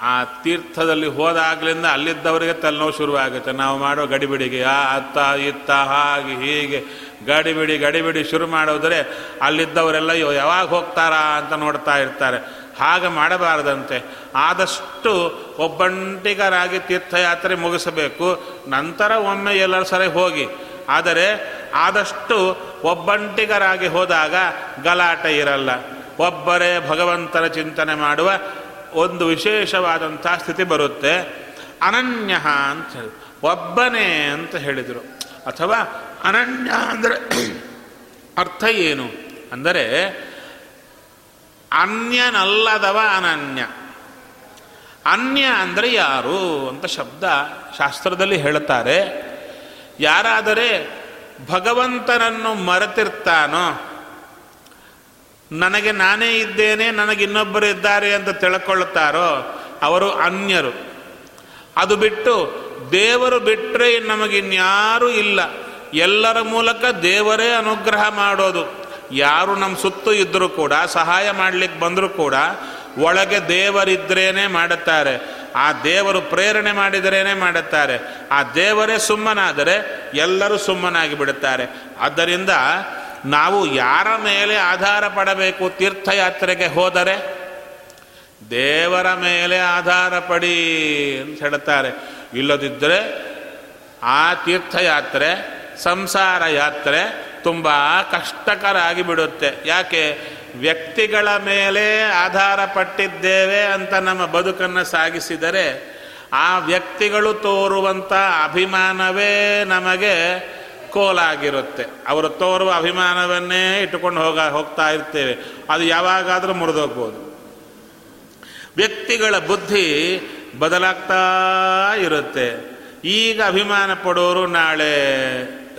ಆ ತೀರ್ಥದಲ್ಲಿ ಹೋದಾಗಲಿಂದ ಅಲ್ಲಿದ್ದವರಿಗೆ ತಲೆನೋವು ಶುರುವಾಗುತ್ತೆ. ನಾವು ಮಾಡೋ ಗಡಿಬಿಡಿಗೆ, ಆ, ಅತ್ತ, ಇತ್ತ, ಹಾಗೆ, ಹೀಗೆ, ಗಡಿಬಿಡಿ ಗಡಿಬಿಡಿ ಶುರು ಮಾಡೋದ್ರೆ ಅಲ್ಲಿದ್ದವರೆಲ್ಲ ಯಾವಾಗ ಹೋಗ್ತಾರಾ ಅಂತ ನೋಡ್ತಾ ಇರ್ತಾರೆ. ಹಾಗೆ ಮಾಡಬಾರದಂತೆ. ಆದಷ್ಟು ಒಬ್ಬಂಟಿಗರಾಗಿ ತೀರ್ಥಯಾತ್ರೆ ಮುಗಿಸಬೇಕು. ನಂತರ ಒಮ್ಮೆ ಎಲ್ಲರ ಸರಿ ಹೋಗಿ. ಆದರೆ ಆದಷ್ಟು ಒಬ್ಬಂಟಿಗರಾಗಿ ಹೋದಾಗ ಗಲಾಟೆ ಇರಲ್ಲ. ಒಬ್ಬರೇ ಭಗವಂತನ ಚಿಂತನೆ ಮಾಡುವ ಒಂದು ವಿಶೇಷವಾದಂಥ ಸ್ಥಿತಿ ಬರುತ್ತೆ. ಅನನ್ಯ ಅಂತ ಹೇಳಿ. ಒಬ್ಬನೇ ಅಂತ ಹೇಳಿದರು. ಅಥವಾ ಅನನ್ಯ ಅಂದರೆ ಅರ್ಥ ಏನು? ಅಂದರೆ ಅನ್ಯನಲ್ಲದವ ಅನನ್ಯ. ಅನ್ಯ ಅಂದರೆ ಯಾರು ಅಂತ ಶಬ್ದ ಶಾಸ್ತ್ರದಲ್ಲಿ ಹೇಳುತ್ತಾರೆ. ಯಾರಾದರೆ ಭಗವಂತನನ್ನು ಮರೆತಿರ್ತಾನೋ, ನನಗೆ ನಾನೇ ಇದ್ದೇನೆ, ನನಗೆ ಇನ್ನೊಬ್ಬರು ಇದ್ದಾರೆ ಅಂತ ತಿಳ್ಕೊಳ್ತಾರೋ, ಅವರು ಅನ್ಯರು. ಅದು ಬಿಟ್ಟು ದೇವರು ಬಿಟ್ಟರೆ ನಮಗಿನ್ಯಾರೂ ಇಲ್ಲ. ಎಲ್ಲರ ಮೂಲಕ ದೇವರೇ ಅನುಗ್ರಹ ಮಾಡೋದು. ಯಾರು ನಮ್ಮ ಸುತ್ತು ಇದ್ದರೂ ಕೂಡ, ಸಹಾಯ ಮಾಡಲಿಕ್ಕೆ ಬಂದರೂ ಕೂಡ ಒಳಗೆ ದೇವರಿದ್ರೇನೆ ಮಾಡುತ್ತಾರೆ. ಆ ದೇವರು ಪ್ರೇರಣೆ ಮಾಡಿದರೇನೆ ಮಾಡುತ್ತಾರೆ. ಆ ದೇವರೇ ಸುಮ್ಮನಾದರೆ ಎಲ್ಲರೂ ಸುಮ್ಮನಾಗಿ ಬಿಡುತ್ತಾರೆ. ಆದ್ದರಿಂದ ನಾವು ಯಾರ ಮೇಲೆ ಆಧಾರ ಪಡಬೇಕು ತೀರ್ಥಯಾತ್ರೆಗೆ ಹೋದರೆ? ದೇವರ ಮೇಲೆ ಆಧಾರ ಪಡಿ ಅಂತ ಹೇಳುತ್ತಾರೆ. ಇಲ್ಲದಿದ್ದರೆ ಆ ತೀರ್ಥಯಾತ್ರೆ, ಸಂಸಾರ ಯಾತ್ರೆ ತುಂಬ ಕಷ್ಟಕರ ಆಗಿಬಿಡುತ್ತೆ ಯಾಕೆ? ವ್ಯಕ್ತಿಗಳ ಮೇಲೆ ಆಧಾರ ಪಟ್ಟಿದ್ದೇವೆ ಅಂತ ನಮ್ಮ ಬದುಕನ್ನು ಸಾಗಿಸಿದರೆ ಆ ವ್ಯಕ್ತಿಗಳು ತೋರುವಂಥ ಅಭಿಮಾನವೇ ನಮಗೆ ಕೋಲಾಗಿರುತ್ತೆ. ಅವರು ತೋರುವ ಅಭಿಮಾನವನ್ನೇ ಇಟ್ಟುಕೊಂಡು ಹೋಗ, ಹೋಗ್ತಾ ಇರ್ತೇವೆ. ಅದು ಯಾವಾಗಾದರೂ ಮುರಿದೋಗ್ಬೋದು. ವ್ಯಕ್ತಿಗಳ ಬುದ್ಧಿ ಬದಲಾಗ್ತಾ ಇರುತ್ತೆ. ಈಗ ಅಭಿಮಾನ ಪಡೋರು ನಾಳೆ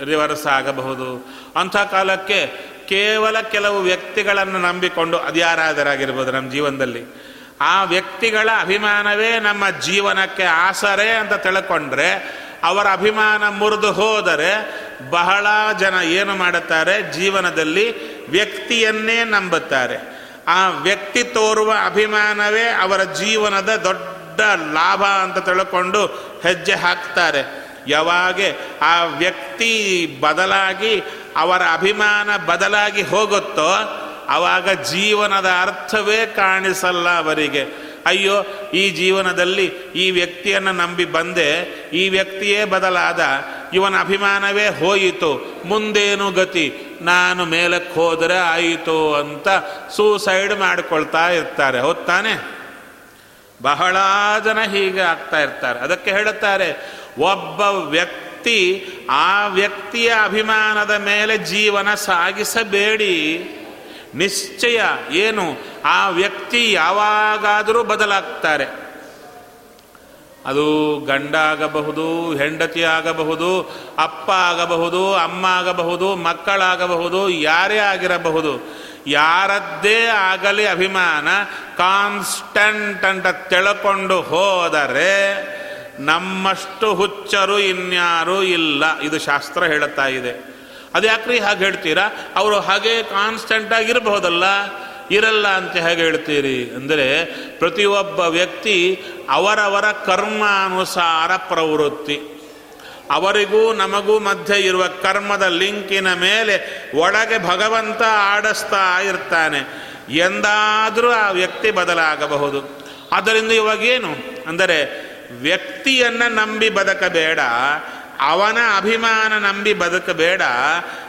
ರಿವರ್ಸ್ ಆಗಬಹುದು. ಅಂಥ ಕಾಲಕ್ಕೆ ಕೇವಲ ಕೆಲವು ವ್ಯಕ್ತಿಗಳನ್ನು ನಂಬಿಕೊಂಡು ಅದು ಯಾರಾದರಾಗಿರ್ಬೋದು ನಮ್ಮ ಜೀವನದಲ್ಲಿ. ಆ ವ್ಯಕ್ತಿಗಳ ಅಭಿಮಾನವೇ ನಮ್ಮ ಜೀವನಕ್ಕೆ ಆಸರೆ ಅಂತ ತಿಳ್ಕೊಂಡ್ರೆ, ಅವರ ಅಭಿಮಾನ ಮುರಿದು ಹೋದರೆ ಬಹಳ ಜನ ಏನು ಮಾಡುತ್ತಾರೆ? ಜೀವನದಲ್ಲಿ ವ್ಯಕ್ತಿಯನ್ನೇ ನಂಬುತ್ತಾರೆ. ಆ ವ್ಯಕ್ತಿ ತೋರುವ ಅಭಿಮಾನವೇ ಅವರ ಜೀವನದ ದೊಡ್ಡ ಲಾಭ ಅಂತ ತಿಳ್ಕೊಂಡು ಹೆಜ್ಜೆ ಹಾಕ್ತಾರೆ. ಯಾವಾಗ ಆ ವ್ಯಕ್ತಿ ಬದಲಾಗಿ ಅವರ ಅಭಿಮಾನ ಬದಲಾಗಿ ಹೋಗುತ್ತೋ ಆವಾಗ ಜೀವನದ ಅರ್ಥವೇ ಕಾಣಿಸಲ್ಲ ಅವರಿಗೆ. ಅಯ್ಯೋ, ಈ ಜೀವನದಲ್ಲಿ ಈ ವ್ಯಕ್ತಿಯನ್ನು ನಂಬಿ ಬಂದೆ, ಈ ವ್ಯಕ್ತಿಯೇ ಬದಲಾದ, ಇವನ ಅಭಿಮಾನವೇ ಹೋಯಿತು, ಮುಂದೇನು ಗತಿ, ನಾನು ಮೇಲಕ್ಕೆ ಹೋದರೆ ಆಯಿತು ಅಂತ ಸೂಸೈಡ್ ಮಾಡಿಕೊಳ್ತಾ ಇರ್ತಾರೆ. ಹೋಗ್ತಾನೆ ಬಹಳ ಜನ ಹೀಗೆ ಆಗ್ತಾ ಇರ್ತಾರೆ. ಅದಕ್ಕೆ ಹೇಳುತ್ತಾರೆ ಒಬ್ಬ ವ್ಯಕ್ತಿ ಆ ವ್ಯಕ್ತಿಯ ಅಭಿಮಾನದ ಮೇಲೆ ಜೀವನ ಸಾಗಿಸಬೇಡಿ. ನಿಶ್ಚಯ ಏನು? ಆ ವ್ಯಕ್ತಿ ಯಾವಾಗಾದರೂ ಬದಲಾಗ್ತಾರೆ. ಅದು ಗಂಡ ಆಗಬಹುದು, ಹೆಂಡತಿ ಆಗಬಹುದು, ಅಪ್ಪ ಆಗಬಹುದು, ಅಮ್ಮ ಆಗಬಹುದು, ಮಕ್ಕಳಾಗಬಹುದು, ಯಾರೇ ಆಗಿರಬಹುದು, ಯಾರದ್ದೇ ಆಗಲಿ ಅಭಿಮಾನ ಕಾನ್ಸ್ಟಂಟ್ ಅಂತ ತಿಳ್ಕೊಂಡು ಹೋದರೆ ನಮ್ಮಷ್ಟು ಹುಚ್ಚರು ಇನ್ಯಾರೂ ಇಲ್ಲ. ಇದು ಶಾಸ್ತ್ರ ಹೇಳುತ್ತಾ ಇದೆ. ಅದು ಯಾಕ್ರಿ ಹಾಗೆ ಹೇಳ್ತೀರಾ? ಅವರು ಹಾಗೆ ಕಾನ್ಸ್ಟೆಂಟ್ ಆಗಿರಬಹುದಲ್ಲ. ಇರಲ್ಲ ಅಂತ ಹೇಗೆ ಹೇಳ್ತೀರಿ? ಅಂದರೆ ಪ್ರತಿಯೊಬ್ಬ ವ್ಯಕ್ತಿ ಅವರವರ ಕರ್ಮಾನುಸಾರ ಪ್ರವೃತ್ತಿ. ಅವರಿಗೂ ನಮಗೂ ಮಧ್ಯೆ ಇರುವ ಕರ್ಮದ ಲಿಂಕಿನ ಮೇಲೆ ಒಳಗೆ ಭಗವಂತ ಆಡಿಸ್ತಾ ಇರ್ತಾನೆ. ಎಂದಾದರೂ ಆ ವ್ಯಕ್ತಿ ಬದಲಾಗಬಹುದು. ಆದ್ದರಿಂದ ಇವಾಗೇನು? ಅಂದರೆ ವ್ಯಕ್ತಿಯನ್ನು ನಂಬಿ ಬದುಕಬೇಡ, ಅವನ ಅಭಿಮಾನ ನಂಬಿ ಬದುಕಬೇಡ,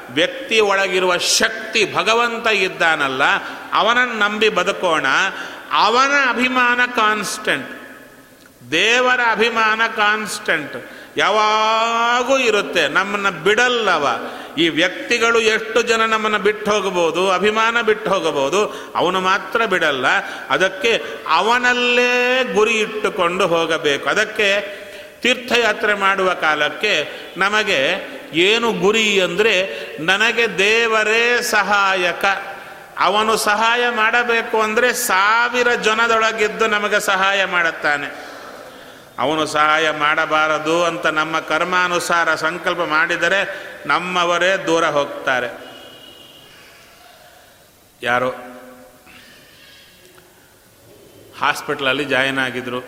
ವ್ಯಕ್ತಿ ಒಳಗಿರುವ ಶಕ್ತಿ ಭಗವಂತ ಇದ್ದಾನಲ್ಲ, ಅವನನ್ನು ನಂಬಿ ಬದುಕೋಣ. ಅವನ ಅಭಿಮಾನ ಕಾನ್ಸ್ಟೆಂಟ್, ದೇವರ ಅಭಿಮಾನ ಕಾನ್ಸ್ಟೆಂಟ್. ಯಾವಾಗೂ ಇರುತ್ತೆ. ನಮ್ಮನ್ನು ಬಿಡಲ್ಲವ. ಈ ವ್ಯಕ್ತಿಗಳು ಎಷ್ಟು ಜನ ನಮ್ಮನ್ನು ಬಿಟ್ಟು ಹೋಗಬಹುದು, ಅಭಿಮಾನ ಬಿಟ್ಟು ಹೋಗಬಹುದು, ಅವನು ಮಾತ್ರ ಬಿಡಲ್ಲ. ಅದಕ್ಕೆ ಅವನಲ್ಲೇ ಗುರಿ ಇಟ್ಟುಕೊಂಡು ಹೋಗಬೇಕು. ಅದಕ್ಕೆ ತೀರ್ಥಯಾತ್ರೆ ಮಾಡುವ ಕಾಲಕ್ಕೆ ನಮಗೆ ಏನು ಗುರಿ ಅಂದರೆ, ನನಗೆ ದೇವರೇ ಸಹಾಯಕ. ಅವನು ಸಹಾಯ ಮಾಡಬೇಕು ಅಂದರೆ ಸಾವಿರ ಜನದೊಳಗಿದ್ದು ನಮಗೆ ಸಹಾಯ ಮಾಡುತ್ತಾನೆ. ಅವನು ಸಹಾಯ ಮಾಡಬಾರದು ಅಂತ ನಮ್ಮ ಕರ್ಮಾನುಸಾರ ಸಂಕಲ್ಪ ಮಾಡಿದರೆ ನಮ್ಮವರೇ ದೂರ ಹೋಗ್ತಾರೆ. ಯಾರು ಹಾಸ್ಪಿಟ್ಲಲ್ಲಿ ಜಾಯಿನ್ ಆಗಿದ್ರು.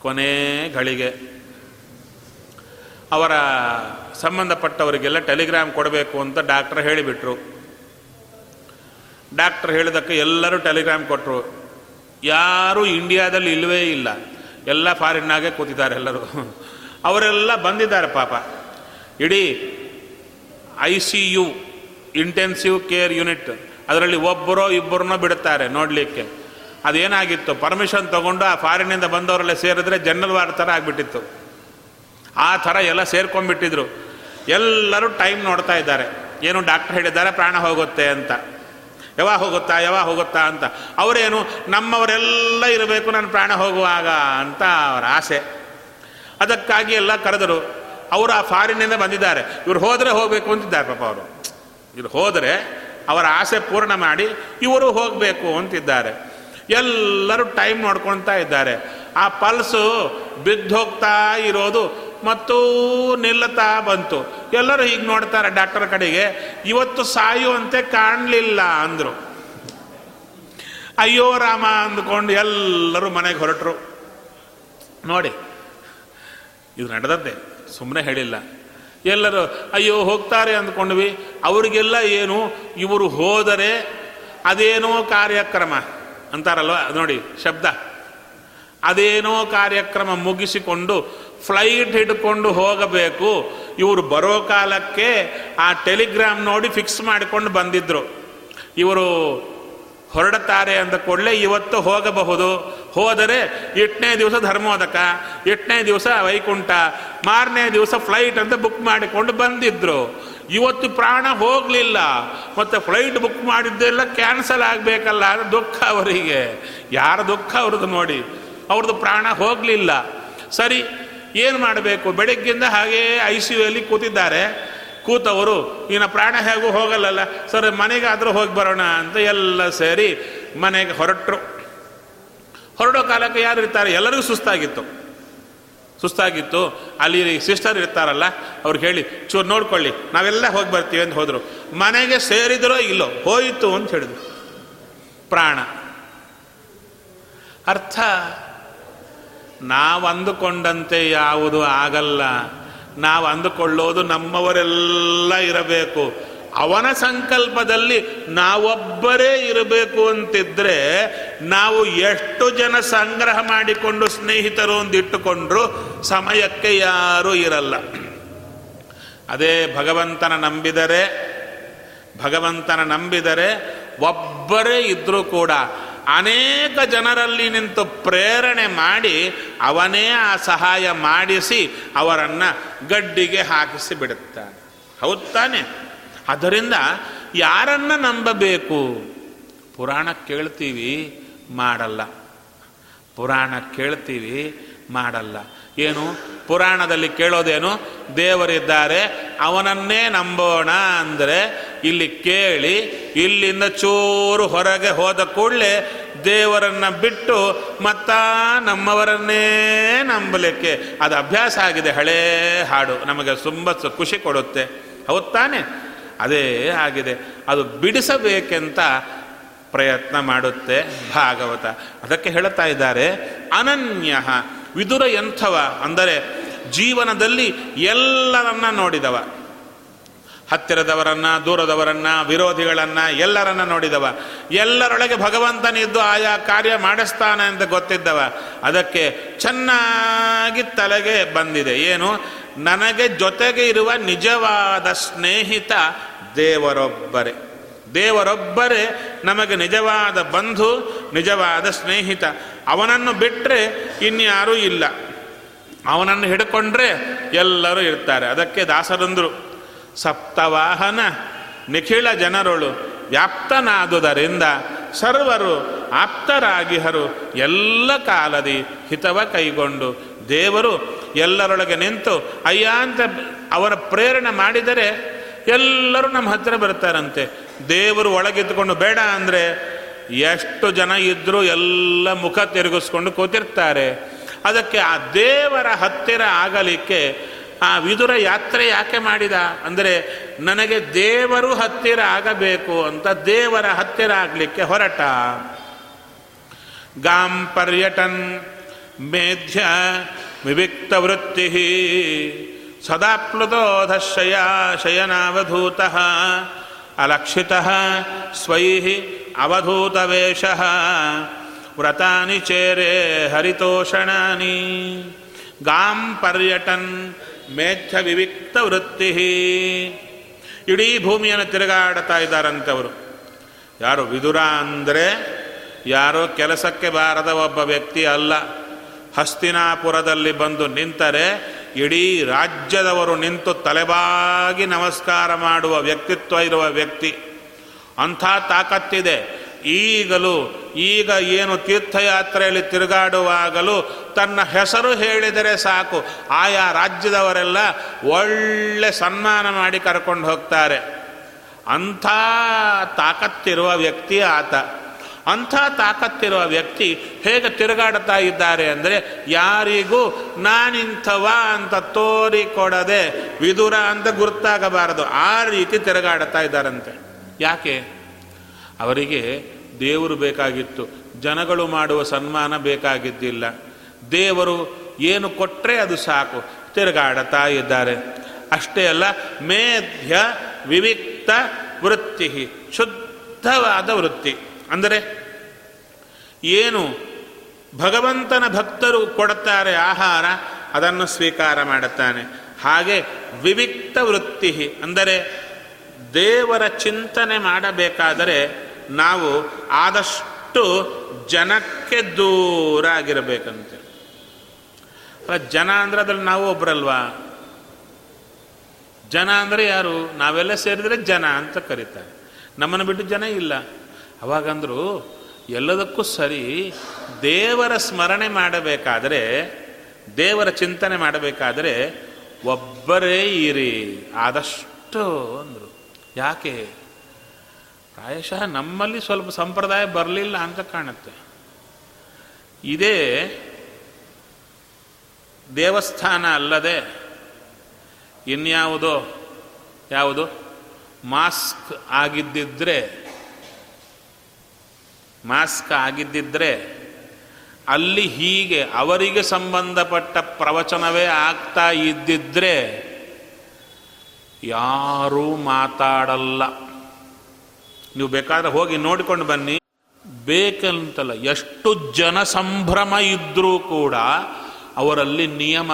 ಕೊನೆ ಗಳಿಗೆ ಅವರ ಸಂಬಂಧಪಟ್ಟವರಿಗೆಲ್ಲ ಟೆಲಿಗ್ರಾಮ್ ಕೊಡಬೇಕು ಅಂತ ಡಾಕ್ಟರ್ ಹೇಳಿಬಿಟ್ರು. ಡಾಕ್ಟರ್ ಹೇಳಿದಕ್ಕೆ ಎಲ್ಲರೂ ಟೆಲಿಗ್ರಾಮ್ ಕೊಟ್ಟರು ಯಾರೂ ಇಂಡಿಯಾದಲ್ಲಿ ಇಲ್ಲವೇ ಇಲ್ಲ. ಎಲ್ಲ ಫಾರಿನ್ನಾಗೆ ಕೂತಿದ್ದಾರೆ ಎಲ್ಲರೂ. ಅವರೆಲ್ಲ ಬಂದಿದ್ದಾರೆ ಪಾಪ. ಇಡೀ I C U intensive care unit ಅದರಲ್ಲಿ ಒಬ್ಬರೋ ಇಬ್ಬರನ್ನೋ ಬಿಡುತ್ತಾರೆ ನೋಡಲಿಕ್ಕೆ. ಅದೇನಾಗಿತ್ತು? ಪರ್ಮಿಷನ್ ತಗೊಂಡು ಆ ಫಾರಿನಿಂದ ಬಂದವರೆಲ್ಲ ಸೇರಿದ್ರೆ ಜನರಲ್ ವಾರ್ಡ್ ಥರ ಆಗಿಬಿಟ್ಟಿತ್ತು. ಆ ಥರ ಎಲ್ಲ ಸೇರ್ಕೊಂಡ್ಬಿಟ್ಟಿದ್ರು. ಎಲ್ಲರೂ ಟೈಮ್ ನೋಡ್ತಾ ಇದ್ದಾರೆ. ಏನು ಡಾಕ್ಟರ್ ಹೇಳಿದ್ದಾರೆ, ಪ್ರಾಣ ಹೋಗುತ್ತೆ ಅಂತ. ಯಾವಾಗ ಹೋಗುತ್ತಾ ಯಾವಾಗ ಹೋಗುತ್ತಾ ಅಂತ. ಅವರೇನು, ನಮ್ಮವರೆಲ್ಲ ಇರಬೇಕು, ನನ್ನ ಪ್ರಾಣ ಹೋಗುವಾಗ ಅಂತ ಅವರ ಆಸೆ. ಅದಕ್ಕಾಗಿ ಎಲ್ಲ ಕರೆದರು. ಅವರು ಆ ಫಾರಿನಿಂದ ಬಂದಿದ್ದಾರೆ. ಇವ್ರು ಹೋದರೆ ಹೋಗಬೇಕು ಅಂತಿದ್ದಾರೆ ಪಾಪ ಅವರು. ಇವ್ರು ಹೋದರೆ ಅವರ ಆಸೆ ಪೂರ್ಣ ಮಾಡಿ ಇವರು ಹೋಗಬೇಕು ಅಂತಿದ್ದಾರೆ. ಎಲ್ಲರೂ ಟೈಮ್ ನೋಡ್ಕೊಳ್ತಾ ಇದ್ದಾರೆ. ಆ ಪಲ್ಸು ಬಿದ್ದೋಗ್ತಾ ಇರೋದು ಮತ್ತು ನಿಲ್ಲತಾ ಬಂತು. ಎಲ್ಲರೂ ಹೀಗೆ ನೋಡ್ತಾರೆ ಡಾಕ್ಟರ್ ಕಡೆಗೆ, ಇವತ್ತು ಸಾಯುವಂತೆ ಕಾಣಲಿಲ್ಲ ಅಂದರು. ಅಯ್ಯೋ ರಾಮ ಅಂದ್ಕೊಂಡು ಎಲ್ಲರೂ ಮನೆಗೆ ಹೊರಟರು. ನೋಡಿ, ಇದು ನಡೆದದ್ದೇ ಸುಮ್ಮನೆ ಹೇಳಿಲ್ಲ. ಎಲ್ಲರೂ, ಅಯ್ಯೋ, ಹೋಗ್ತಾರೆ ಅಂದ್ಕೊಂಡ್ವಿ. ಅವರಿಗೆಲ್ಲ ಏನು, ಇವರು ಹೋದರೆ ಅದೇನೋ ಕಾರ್ಯಕ್ರಮ ಅಂತಾರಲ್ವ? ನೋಡಿ, ಶಬ್ದ. ಅದೇನೋ ಕಾರ್ಯಕ್ರಮ ಮುಗಿಸಿಕೊಂಡು ಫ್ಲೈಟ್ ಹಿಡ್ಕೊಂಡು ಹೋಗಬೇಕು. ಇವರು ಬರೋ ಕಾಲಕ್ಕೆ ಆ ಟೆಲಿಗ್ರಾಮ್ ನೋಡಿ ಫಿಕ್ಸ್ ಮಾಡಿಕೊಂಡು ಬಂದಿದ್ರು. ಇವರು ಹೊರಡುತ್ತಾರೆ ಅಂದ ಕೂಡಲೇ ಇವತ್ತು ಹೋಗಬಹುದು. ಹೋದರೆ ಎಂಟನೇ ದಿವಸ ಧರ್ಮೋದಕ, ಎಂಟನೇ ದಿವಸ ವೈಕುಂಠ, ಮಾರನೇ ದಿವಸ ಫ್ಲೈಟ್ ಅಂತ ಬುಕ್ ಮಾಡಿಕೊಂಡು ಬಂದಿದ್ರು. ಇವತ್ತು ಪ್ರಾಣ ಹೋಗಲಿಲ್ಲ. ಮತ್ತು ಫ್ಲೈಟ್ ಬುಕ್ ಮಾಡಿದ್ದೆಲ್ಲ ಕ್ಯಾನ್ಸಲ್ ಆಗಬೇಕಲ್ಲ, ಅದು ದುಃಖ ಅವರಿಗೆ. ಯಾರ ದುಃಖ ಅವ್ರದ್ದು ನೋಡಿ. ಅವ್ರದ್ದು ಪ್ರಾಣ ಹೋಗಲಿಲ್ಲ. ಸರಿ ಏನು ಮಾಡಬೇಕು? ಬೆಳಗ್ಗಿಂದ ಹಾಗೇ ಐ ಸಿ ಯು ಅಲ್ಲಿ ಕೂತಿದ್ದಾರೆ. ಕೂತವರು ಇನ್ನು ಪ್ರಾಣ ಹೇಗೂ ಹೋಗಲ್ಲಲ್ಲ? ಸರ್, ಮನೆಗಾದರೂ ಹೋಗಿ ಬರೋಣ? ಅಂತ ಎಲ್ಲ ಸೇರಿ ಮನೆಗೆ ಹೊರಟರು. ಹೊರಡೋ ಕಾಲಕ್ಕೆ ಯಾರು ಇರ್ತಾರೆ? ಎಲ್ಲರಿಗೂ ಸುಸ್ತಾಗಿತ್ತು. ಸುಸ್ತಾಗಿತ್ತು. ಅಲ್ಲಿ ಸಿಸ್ಟರ್ ಇರ್ತಾರಲ್ಲ ಅವ್ರಿಗೆ ಹೇಳಿ, ಚೂರು ನೋಡ್ಕೊಳ್ಳಿ, ನಾವೆಲ್ಲ ಹೋಗಿ ಬರ್ತೀವಿ ಅಂತ ಹೋದರು. ಮನೆಗೆ ಸೇರಿದ್ರೋ ಇಲ್ಲೋ, ಹೋಯಿತು ಅಂತ ಹೇಳಿದ್ರು. ಪ್ರಾಣ. ಅರ್ಥ? ನಾವು ಅಂದುಕೊಂಡಂತೆ ಯಾವುದು ಆಗಲ್ಲ. ನಾವು ಅಂದುಕೊಳ್ಳೋದು ನಮ್ಮವರೆಲ್ಲ ಇರಬೇಕು. ಅವನ ಸಂಕಲ್ಪದಲ್ಲಿ ನಾವೊಬ್ಬರೇ ಇರಬೇಕು ಅಂತಿದ್ರೆ, ನಾವು ಎಷ್ಟು ಜನ ಸಂಗ್ರಹ ಮಾಡಿಕೊಂಡು ಸ್ನೇಹಿತರು ಒಂದಿಟ್ಟುಕೊಂಡ್ರು ಸಮಯಕ್ಕೆ ಯಾರೂ ಇರಲ್ಲ. ಅದೇ ಭಗವಂತನ ನಂಬಿದರೆ ಭಗವಂತನ ನಂಬಿದರೆ ಒಬ್ಬರೇ ಇದ್ರೂ ಕೂಡ ಅನೇಕ ಜನರಲ್ಲಿ ನಿಂತು ಪ್ರೇರಣೆ ಮಾಡಿ ಅವನೇ ಆ ಸಹಾಯ ಮಾಡಿಸಿ ಅವರನ್ನು ಗಡ್ಡಿಗೆ ಹಾಕಿಸಿ ಬಿಡುತ್ತಾನೆ. ಹೌದು ತಾನೆ? ಅದರಿಂದ ಯಾರನ್ನು ನಂಬಬೇಕು? ಪುರಾಣ ಕೇಳ್ತೀವಿ, ಮಾಡಲ್ಲ. ಪುರಾಣ ಕೇಳ್ತೀವಿ, ಮಾಡಲ್ಲ. ಏನು? ಪುರಾಣದಲ್ಲಿ ಕೇಳೋದೇನು? ದೇವರಿದ್ದಾರೆ, ಅವನನ್ನೇ ನಂಬೋಣ ಅಂದರೆ ಇಲ್ಲಿ ಕೇಳಿ, ಇಲ್ಲಿಂದ ಚೂರು ಹೊರಗೆ ಹೋದ ಕೂಡಲೇ ದೇವರನ್ನ ಬಿಟ್ಟು ಮತ್ತ ನಮ್ಮವರನ್ನೇ ನಂಬಲಿಕ್ಕೆ. ಅದು ಅಭ್ಯಾಸ ಆಗಿದೆ, ಹಳೇ ಹಾಡು. ನಮಗೆ ತುಂಬ ಖುಷಿ ಕೊಡುತ್ತೆ. ಹೌದು ತಾನೆ? ಅದೇ ಆಗಿದೆ. ಅದು ಬಿಡಿಸಬೇಕೆಂತ ಪ್ರಯತ್ನ ಮಾಡುತ್ತೆ ಭಾಗವತ. ಅದಕ್ಕೆ ಹೇಳುತ್ತಾ ಇದ್ದಾರೆ, ಅನನ್ಯ ವಿದುರ ಎಂಥವ, ಅಂದರೆ ಜೀವನದಲ್ಲಿ ಎಲ್ಲರನ್ನ ನೋಡಿದವ. ಹತ್ತಿರದವರನ್ನ, ದೂರದವರನ್ನ, ವಿರೋಧಿಗಳನ್ನ ಎಲ್ಲರನ್ನ ನೋಡಿದವ. ಎಲ್ಲರೊಳಗೆ ಭಗವಂತನಿದ್ದು ಆಯಾ ಕಾರ್ಯ ಮಾಡಿಸ್ತಾನೆ ಅಂತ ಗೊತ್ತಿದ್ದವ. ಅದಕ್ಕೆ ಚೆನ್ನಾಗಿ ತಲೆಗೆ ಬಂದಿದೆ. ಏನು? ನನಗೆ ಜೊತೆಗೆ ಇರುವ ನಿಜವಾದ ಸ್ನೇಹಿತ ದೇವರೊಬ್ಬರೇ. ದೇವರೊಬ್ಬರೇ ನಮಗೆ ನಿಜವಾದ ಬಂಧು, ನಿಜವಾದ ಸ್ನೇಹಿತ. ಅವನನ್ನು ಬಿಟ್ಟರೆ ಇನ್ಯಾರೂ ಇಲ್ಲ. ಅವನನ್ನು ಹಿಡ್ಕೊಂಡ್ರೆ ಎಲ್ಲರೂ ಇರ್ತಾರೆ. ಅದಕ್ಕೆ ದಾಸರಂದರು. ಸಪ್ತವಾಹನ ನಿಖಿಳ ಜನರೊಳು ವ್ಯಾಪ್ತನಾದುದರಿಂದ ಸರ್ವರು ಆಪ್ತರಾಗಿಹರು ಎಲ್ಲ ಕಾಲದಿ ಹಿತವ ಕೈಗೊಂಡು ದೇವರು ಎಲ್ಲರೊಳಗೆ ನಿಂತು, ಅಯ್ಯ ಅಂತ ಅವರ ಪ್ರೇರಣೆ ಮಾಡಿದರೆ ಎಲ್ಲರೂ ನಮ್ಮ ಹತ್ತಿರ ಬರ್ತಾರಂತೆ. ದೇವರು ಒಳಗಿದ್ದುಕೊಂಡು ಬೇಡ ಅಂದರೆ ಎಷ್ಟು ಜನ ಇದ್ದರೂ ಎಲ್ಲ ಮುಖ ತಿರುಗಿಸ್ಕೊಂಡು ಕೂತಿರ್ತಾರೆ. ಅದಕ್ಕೆ ಆ ದೇವರ ಹತ್ತಿರ ಆಗಲಿಕ್ಕೆ ಆ ವಿದುರ ಯಾತ್ರೆ ಯಾಕೆ ಮಾಡಿದ? ಅಂದರೆ, ನನಗೆ ದೇವರು ಹತ್ತಿರ ಆಗಬೇಕು ಅಂತ ದೇವರ ಹತ್ತಿರ ಆಗಲಿಕ್ಕೆ ಹೊರಟ. ಗಾಂ ಪರ್ಯಟನ್ ಮೇಧ್ಯ ವಿವಿಕ್ತ ವೃತ್ತಿ ಸದಾಪ್ಲುತೋಧಶಯ ಶಯನಾವಧೂತ ಅಲಕ್ಷಿತ ಸ್ವೈ ಅವಧೂತವೇಷ ವ್ರತಾನಿ ಚೇರೆ ಹರಿತೋಷಣಾನಿ. ಗಾಂ ಪರ್ಯಟನ್ ಮೇಧ್ಯ ವಿವಿಕ್ತ ವೃತ್ತಿ. ಇಡೀ ಭೂಮಿಯನ್ನು ತಿರುಗಾಡ್ತಾ ಇದ್ದಾರಂತವರು. ಯಾರು ವಿದುರ ಅಂದರೆ ಯಾರೋ ಕೆಲಸಕ್ಕೆ ಬಾರದ ಒಬ್ಬ ವ್ಯಕ್ತಿ ಅಲ್ಲ. ಹಸ್ತಿನಾಪುರದಲ್ಲಿ ಬಂದು ನಿಂತರೆ ಇಡೀ ರಾಜ್ಯದವರು ನಿಂತು ತಲೆಬಾಗಿ ನಮಸ್ಕಾರ ಮಾಡುವ ವ್ಯಕ್ತಿತ್ವ ಇರುವ ವ್ಯಕ್ತಿ. ಅಂಥ ತಾಕತ್ತಿದೆ. ಈಗಲೂ ಈಗ ಏನು ತೀರ್ಥಯಾತ್ರೆಯಲ್ಲಿ ತಿರುಗಾಡುವಾಗಲೂ ತನ್ನ ಹೆಸರು ಹೇಳಿದರೆ ಸಾಕು. ಆಯಾ ರಾಜ್ಯದವರೆಲ್ಲ ಒಳ್ಳೆ ಸನ್ಮಾನ ಮಾಡಿ ಕರ್ಕೊಂಡು ಹೋಗ್ತಾರೆ. ಅಂಥ ತಾಕತ್ತಿರುವ ವ್ಯಕ್ತಿ ಆತ. ಅಂಥ ತಾಕತ್ತಿರುವ ವ್ಯಕ್ತಿ ಹೇಗೆ ತಿರುಗಾಡ್ತಾ ಇದ್ದಾರೆ ಅಂದರೆ, ಯಾರಿಗೂ ನಾನಿಂಥವ ಅಂತ ತೋರಿಕೊಡದೆ ವಿದುರ ಅಂತ ಗುರುತಾಗಬಾರದು. ಆ ರೀತಿ ತಿರುಗಾಡ್ತಾ ಇದ್ದಾರಂತೆ. ಯಾಕೆ? ಅವರಿಗೆ ದೇವರು ಬೇಕಾಗಿತ್ತು, ಜನಗಳು ಮಾಡುವ ಸನ್ಮಾನ ಬೇಕಾಗಿದ್ದಿಲ್ಲ. ದೇವರು ಏನು ಕೊಟ್ಟರೆ ಅದು ಸಾಕು. ತಿರುಗಾಡತಾ ಇದ್ದಾರೆ ಅಷ್ಟೇ ಅಲ್ಲ, ಮೇಧ್ಯ ವಿವಿಕ್ತ ವೃತ್ತಿ, ಶುದ್ಧವಾದ ವೃತ್ತಿ. ಅಂದರೆ ಏನು ಭಗವಂತನ ಭಕ್ತರು ಕೊಡುತ್ತಾರೆ ಆಹಾರ, ಅದನ್ನು ಸ್ವೀಕಾರ ಮಾಡುತ್ತಾನೆ. ಹಾಗೆ ವಿವಿಕ್ತ ವೃತ್ತಿ, ಅಂದರೆ ದೇವರ ಚಿಂತನೆ ಮಾಡಬೇಕಾದರೆ ನಾವು ಆದಷ್ಟು ಜನಕ್ಕೆ ದೂರ ಆಗಿರಬೇಕಂತೆ. ಜನ ಅಂದ್ರೆ ಅದ್ರಲ್ಲಿ ನಾವು ಒಬ್ರಲ್ವಾ? ಜನ ಅಂದರೆ ಯಾರು? ನಾವೆಲ್ಲ ಸೇರಿದರೆ ಜನ ಅಂತ ಕರೀತಾರೆ. ನಮ್ಮನ್ನು ಬಿಟ್ಟು ಜನ ಇಲ್ಲ. ಅವಾಗಂದ್ರು ಎಲ್ಲದಕ್ಕೂ ಸರಿ ದೇವರ ಸ್ಮರಣೆ ಮಾಡಬೇಕಾದರೆ, ದೇವರ ಚಿಂತನೆ ಮಾಡಬೇಕಾದರೆ ಒಬ್ಬರೇ ಇರಿ. ಆದಷ್ಟು ಅಂದರು. ಯಾಕೆ? ಪ್ರಾಯಶಃ ನಮ್ಮಲ್ಲಿ ಸ್ವಲ್ಪ ಸಂಪ್ರದಾಯ ಬರಲಿಲ್ಲ ಅಂತ ಕಾಣುತ್ತೆ. ಇದೇ ದೇವಸ್ಥಾನ ಅಲ್ಲದೆ ಇನ್ಯಾವುದೋ, ಯಾವುದು? ಮಾಸ್ಕ್ ಆಗಿದ್ದಿದ್ರೆ ಮಾಸ್ಕ್ ಆಗಿದ್ದಿದ್ರೆ ಅಲ್ಲಿ ಹೀಗೆ ಅವರಿಗೆ ಸಂಬಂಧಪಟ್ಟ ಪ್ರವಚನವೇ ಆಗ್ತಾ ಇದ್ದಿದ್ರೆ ಯಾರೂ ಮಾತಾಡಲ್ಲ. ನೀವು ಬೇಕಾದ್ರೆ ಹೋಗಿ ನೋಡಿಕೊಂಡು ಬನ್ನಿ. ಬೇಕಂತಲ್ಲ, ಎಷ್ಟು ಜನ ಸಂಭ್ರಮ ಇದ್ದರೂ ಕೂಡ ಅವರಲ್ಲಿ ನಿಯಮ.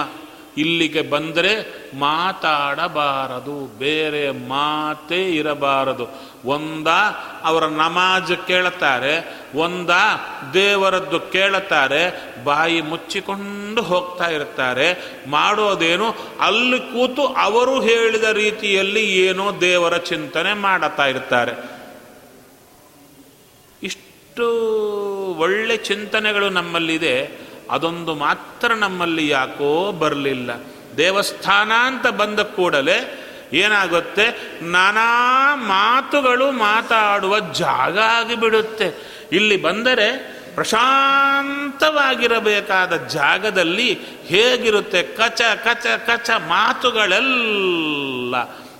ಇಲ್ಲಿಗೆ ಬಂದರೆ ಮಾತಾಡಬಾರದು, ಬೇರೆ ಮಾತೇ ಇರಬಾರದು. ಒಂದ ಅವರ ನಮಾಜ್ ಕೇಳುತ್ತಾರೆ ಒಂದ ದೇವರದ್ದು ಕೇಳುತ್ತಾರೆ ಬಾಯಿ ಮುಚ್ಚಿಕೊಂಡು ಹೋಗ್ತಾ ಇರ್ತಾರೆ. ಮಾಡೋದೇನು? ಅಲ್ಲಿ ಕೂತು ಅವರು ಹೇಳಿದ ರೀತಿಯಲ್ಲಿ ಏನೋ ದೇವರ ಚಿಂತನೆ ಮಾಡುತ್ತಾ ಇರ್ತಾರೆ. ಇಷ್ಟು ಒಳ್ಳೆ ಚಿಂತನೆಗಳು ನಮ್ಮಲ್ಲಿದೆ, ಅದೊಂದು ಮಾತ್ರ ನಮ್ಮಲ್ಲಿ ಯಾಕೋ ಬರಲಿಲ್ಲ. ದೇವಸ್ಥಾನ ಅಂತ ಬಂದ ಕೂಡಲೇ ಏನಾಗುತ್ತೆ? ನಾನಾ ಮಾತುಗಳು ಮಾತಾಡುವ ಜಾಗ ಆಗಿಬಿಡುತ್ತೆ. ಇಲ್ಲಿ ಬಂದರೆ ಪ್ರಶಾಂತವಾಗಿರಬೇಕಾದ ಜಾಗದಲ್ಲಿ ಹೇಗಿರುತ್ತೆ? ಕಚ ಕಚ ಕಚ ಮಾತುಗಳೆಲ್ಲ.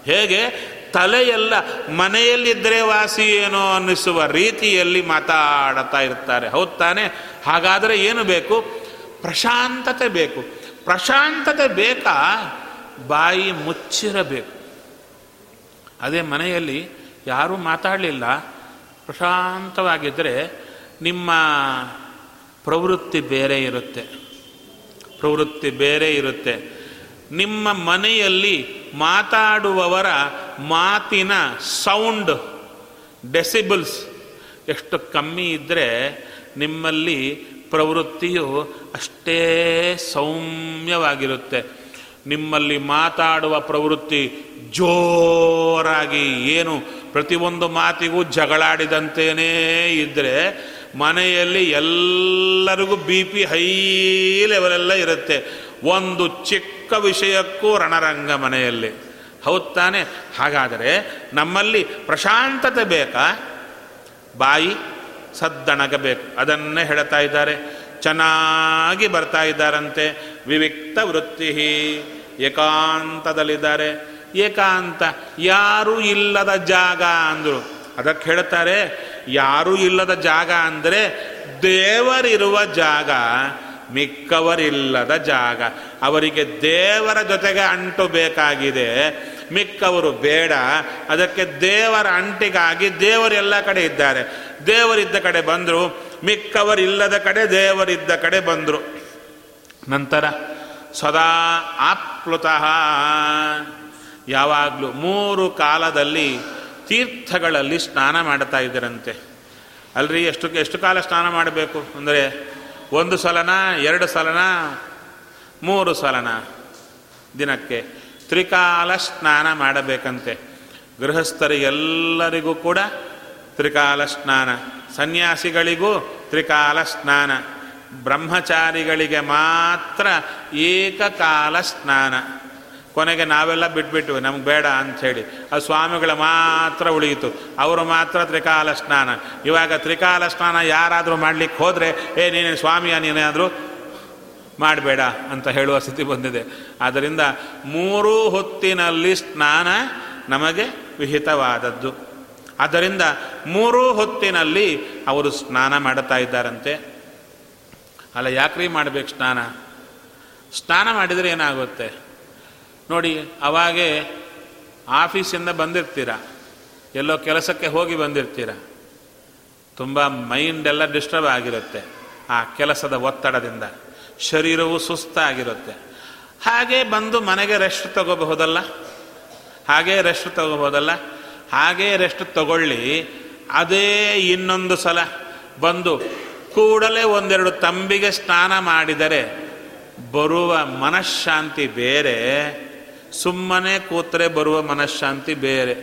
ಹೇಗೆ? ತಲೆಯೆಲ್ಲ ಮನೆಯಲ್ಲಿದ್ದರೆ ವಾಸಿ ಏನೋ ಅನ್ನಿಸುವ ರೀತಿಯಲ್ಲಿ ಮಾತಾಡ್ತಾ ಇರ್ತಾರೆ. ಹೌದು ತಾನೆ? ಹಾಗಾದರೆ ಏನು ಬೇಕು? ಪ್ರಶಾಂತತೆ ಬೇಕು. ಪ್ರಶಾಂತತೆ ಬೇಕಾ? ಬಾಯಿ ಮುಚ್ಚಿರಬೇಕು. ಅದೇ ಮನೆಯಲ್ಲಿ ಯಾರೂ ಮಾತಾಡಲಿಲ್ಲ. ಪ್ರಶಾಂತವಾಗಿದ್ದರೆ ನಿಮ್ಮ ಪ್ರವೃತ್ತಿ ಬೇರೆ ಇರುತ್ತೆ. ಪ್ರವೃತ್ತಿ ಬೇರೆ ಇರುತ್ತೆ. ನಿಮ್ಮ ಮನೆಯಲ್ಲಿ ಮಾತಾಡುವವರ ಮಾತಿನ ಸೌಂಡ್, ಡೆಸಿಬಲ್ಸ್ ಎಷ್ಟು ಕಮ್ಮಿ ಇದ್ದರೆ ನಿಮ್ಮಲ್ಲಿ ಪ್ರವೃತ್ತಿಯು ಅಷ್ಟೇ ಸೌಮ್ಯವಾಗಿರುತ್ತೆ. ನಿಮ್ಮಲ್ಲಿ ಮಾತಾಡುವ ಪ್ರವೃತ್ತಿ ಜೋರಾಗಿ ಏನು ಪ್ರತಿಯೊಂದು ಮಾತಿಗೂ ಜಗಳಾಡಿದಂತೆಯೇ ಇದ್ದರೆ ಮನೆಯಲ್ಲಿ ಎಲ್ಲರಿಗೂ ಬಿ ಪಿ ಹೈ ಲೆವೆಲೆಲ್ಲ ಇರುತ್ತೆ. ಒಂದು ಚಿಕ್ಕ ವಿಷಯಕ್ಕೂ ರಣರಂಗ ಮನೆಯಲ್ಲಿ. ಹೌದು ತಾನೆ? ಹಾಗಾದರೆ ನಮ್ಮಲ್ಲಿ ಪ್ರಶಾಂತತೆ ಬೇಕಾ? ಬಾಯಿ ಸದ್ದಣಗಬೇಕು. ಅದನ್ನೇ ಹೇಳ್ತಾ ಇದ್ದಾರೆ. ಚೆನ್ನಾಗಿ ಬರ್ತಾ ಇದ್ದಾರಂತೆ. ವಿವಿಕ್ತ ವೃತ್ತಿ ಏಕಾಂತದಲ್ಲಿದ್ದಾರೆ. ಏಕಾಂತ ಯಾರೂ ಇಲ್ಲದ ಜಾಗ ಅಂದರು. ಅದಕ್ಕೆ ಹೇಳ್ತಾರೆ, ಯಾರೂ ಇಲ್ಲದ ಜಾಗ ಅಂದರೆ ದೇವರಿರುವ ಜಾಗ. ಮಿಕ್ಕವರಿಲ್ಲದ ಜಾಗ. ಅವರಿಗೆ ದೇವರ ಜೊತೆಗೆ ಅಂಟು ಬೇಕಾಗಿದೆ. ಮಿಕ್ಕವರು ಬೇಡ. ಅದಕ್ಕೆ ದೇವರ ಅಂಟಿಗಾಗಿ ದೇವರೆಲ್ಲ ಕಡೆ ಇದ್ದಾರೆ. ದೇವರಿದ್ದ ಕಡೆ ಬಂದರು, ಮಿಕ್ಕವರಿಲ್ಲದ ಕಡೆ ದೇವರಿದ್ದ ಕಡೆ ಬಂದರು. ನಂತರ ಸದಾ ಆಪ್ಲುತಃ ಯಾವಾಗಲೂ ಮೂರು ಕಾಲದಲ್ಲಿ ತೀರ್ಥಗಳಲ್ಲಿ ಸ್ನಾನ ಮಾಡ್ತಾ ಇದ್ದರಂತೆ. ಅಲ್ರಿ ಎಷ್ಟು ಎಷ್ಟು ಕಾಲ ಸ್ನಾನ ಮಾಡಬೇಕು? ಅಂದರೆ ಒಂದು ಸಲನ, ಎರಡು ಸಲನ, ಮೂರು ಸಲನ. ದಿನಕ್ಕೆ ತ್ರಿಕಾಲ ಸ್ನಾನ ಮಾಡಬೇಕಂತೆ. ಗೃಹಸ್ಥರಿಗೆಲ್ಲರಿಗೂ ಕೂಡ ತ್ರಿಕಾಲ ಸ್ನಾನ. ಸನ್ಯಾಸಿಗಳಿಗೂ ತ್ರಿಕಾಲ ಸ್ನಾನ. ಬ್ರಹ್ಮಚಾರಿಗಳಿಗೆ ಮಾತ್ರ ಏಕಕಾಲ ಸ್ನಾನ. ಕೊನೆಗೆ ನಾವೆಲ್ಲ ಬಿಟ್ಬಿಟ್ವಿ, ನಮ್ಗೆ ಬೇಡ ಅಂಥೇಳಿ ಆ ಸ್ವಾಮಿಗಳ ಮಾತ್ರ ಉಳಿಯಿತು. ಅವರು ಮಾತ್ರ ತ್ರಿಕಾಲ ಸ್ನಾನ. ಇವಾಗ ತ್ರಿಕಾಲ ಸ್ನಾನ ಯಾರಾದರೂ ಮಾಡಲಿಕ್ಕೆ ಹೋದರೆ, ಏ, ನೀನು ಸ್ವಾಮಿಯ ನೀನಾದರೂ ಮಾಡಬೇಡ ಅಂತ ಹೇಳುವ ಸ್ಥಿತಿ ಬಂದಿದೆ. ಆದ್ದರಿಂದ ಮೂರು ಹೊತ್ತಿನಲ್ಲಿ ಸ್ನಾನ ನಮಗೆ ವಿಹಿತವಾದದ್ದು. ಆದ್ದರಿಂದ ಮೂರು ಹೊತ್ತಿನಲ್ಲಿ ಅವರು ಸ್ನಾನ ಮಾಡುತ್ತಾ ಇದ್ದಾರಂತೆ. ಅಲ್ಲ, ಯಾಕ್ರಿ ಮಾಡಬೇಕು ಸ್ನಾನ? ಸ್ನಾನ ಮಾಡಿದರೆ ಏನಾಗುತ್ತೆ? ನೋಡಿ, ಅವಾಗೆ ಆಫೀಸಿಂದ ಬಂದಿರ್ತೀರ? ಎಲ್ಲೋ ಕೆಲಸಕ್ಕೆ ಹೋಗಿ ಬಂದಿರ್ತೀರ? ತುಂಬ ಮೈಂಡ್ ಎಲ್ಲ ಡಿಸ್ಟರ್ಬ್ ಆಗಿರುತ್ತೆ ಆ ಕೆಲಸದ ಒತ್ತಡದಿಂದ. ಶರೀರವು ಸುಸ್ತಾಗಿರುತ್ತೆ. ಹಾಗೆ ಬಂದು ಮನೆಗೆ ರೆಸ್ಟ್ ತಗೋಬಹುದಲ್ಲ? ಹಾಗೆ ರೆಸ್ಟ್ ತಗೋಬಹುದಲ್ಲ? ಹಾಗೇ ರೆಸ್ಟ್ ತಗೊಳ್ಳಿ. ಅದೇ ಇನ್ನೊಂದು ಸಲ ಬಂದು ಕೂಡಲೇ ಒಂದೆರಡು ತಂಬಿಗೆ ಸ್ನಾನ ಮಾಡಿದರೆ ಬರುವ ಮನಃಶಾಂತಿ ಬೇರೆ. ಸುಮ್ಮನೆ ಕೂತರೆ ಬರುವ ಮನಃಶಾಂತಿ ಬೇರೆ.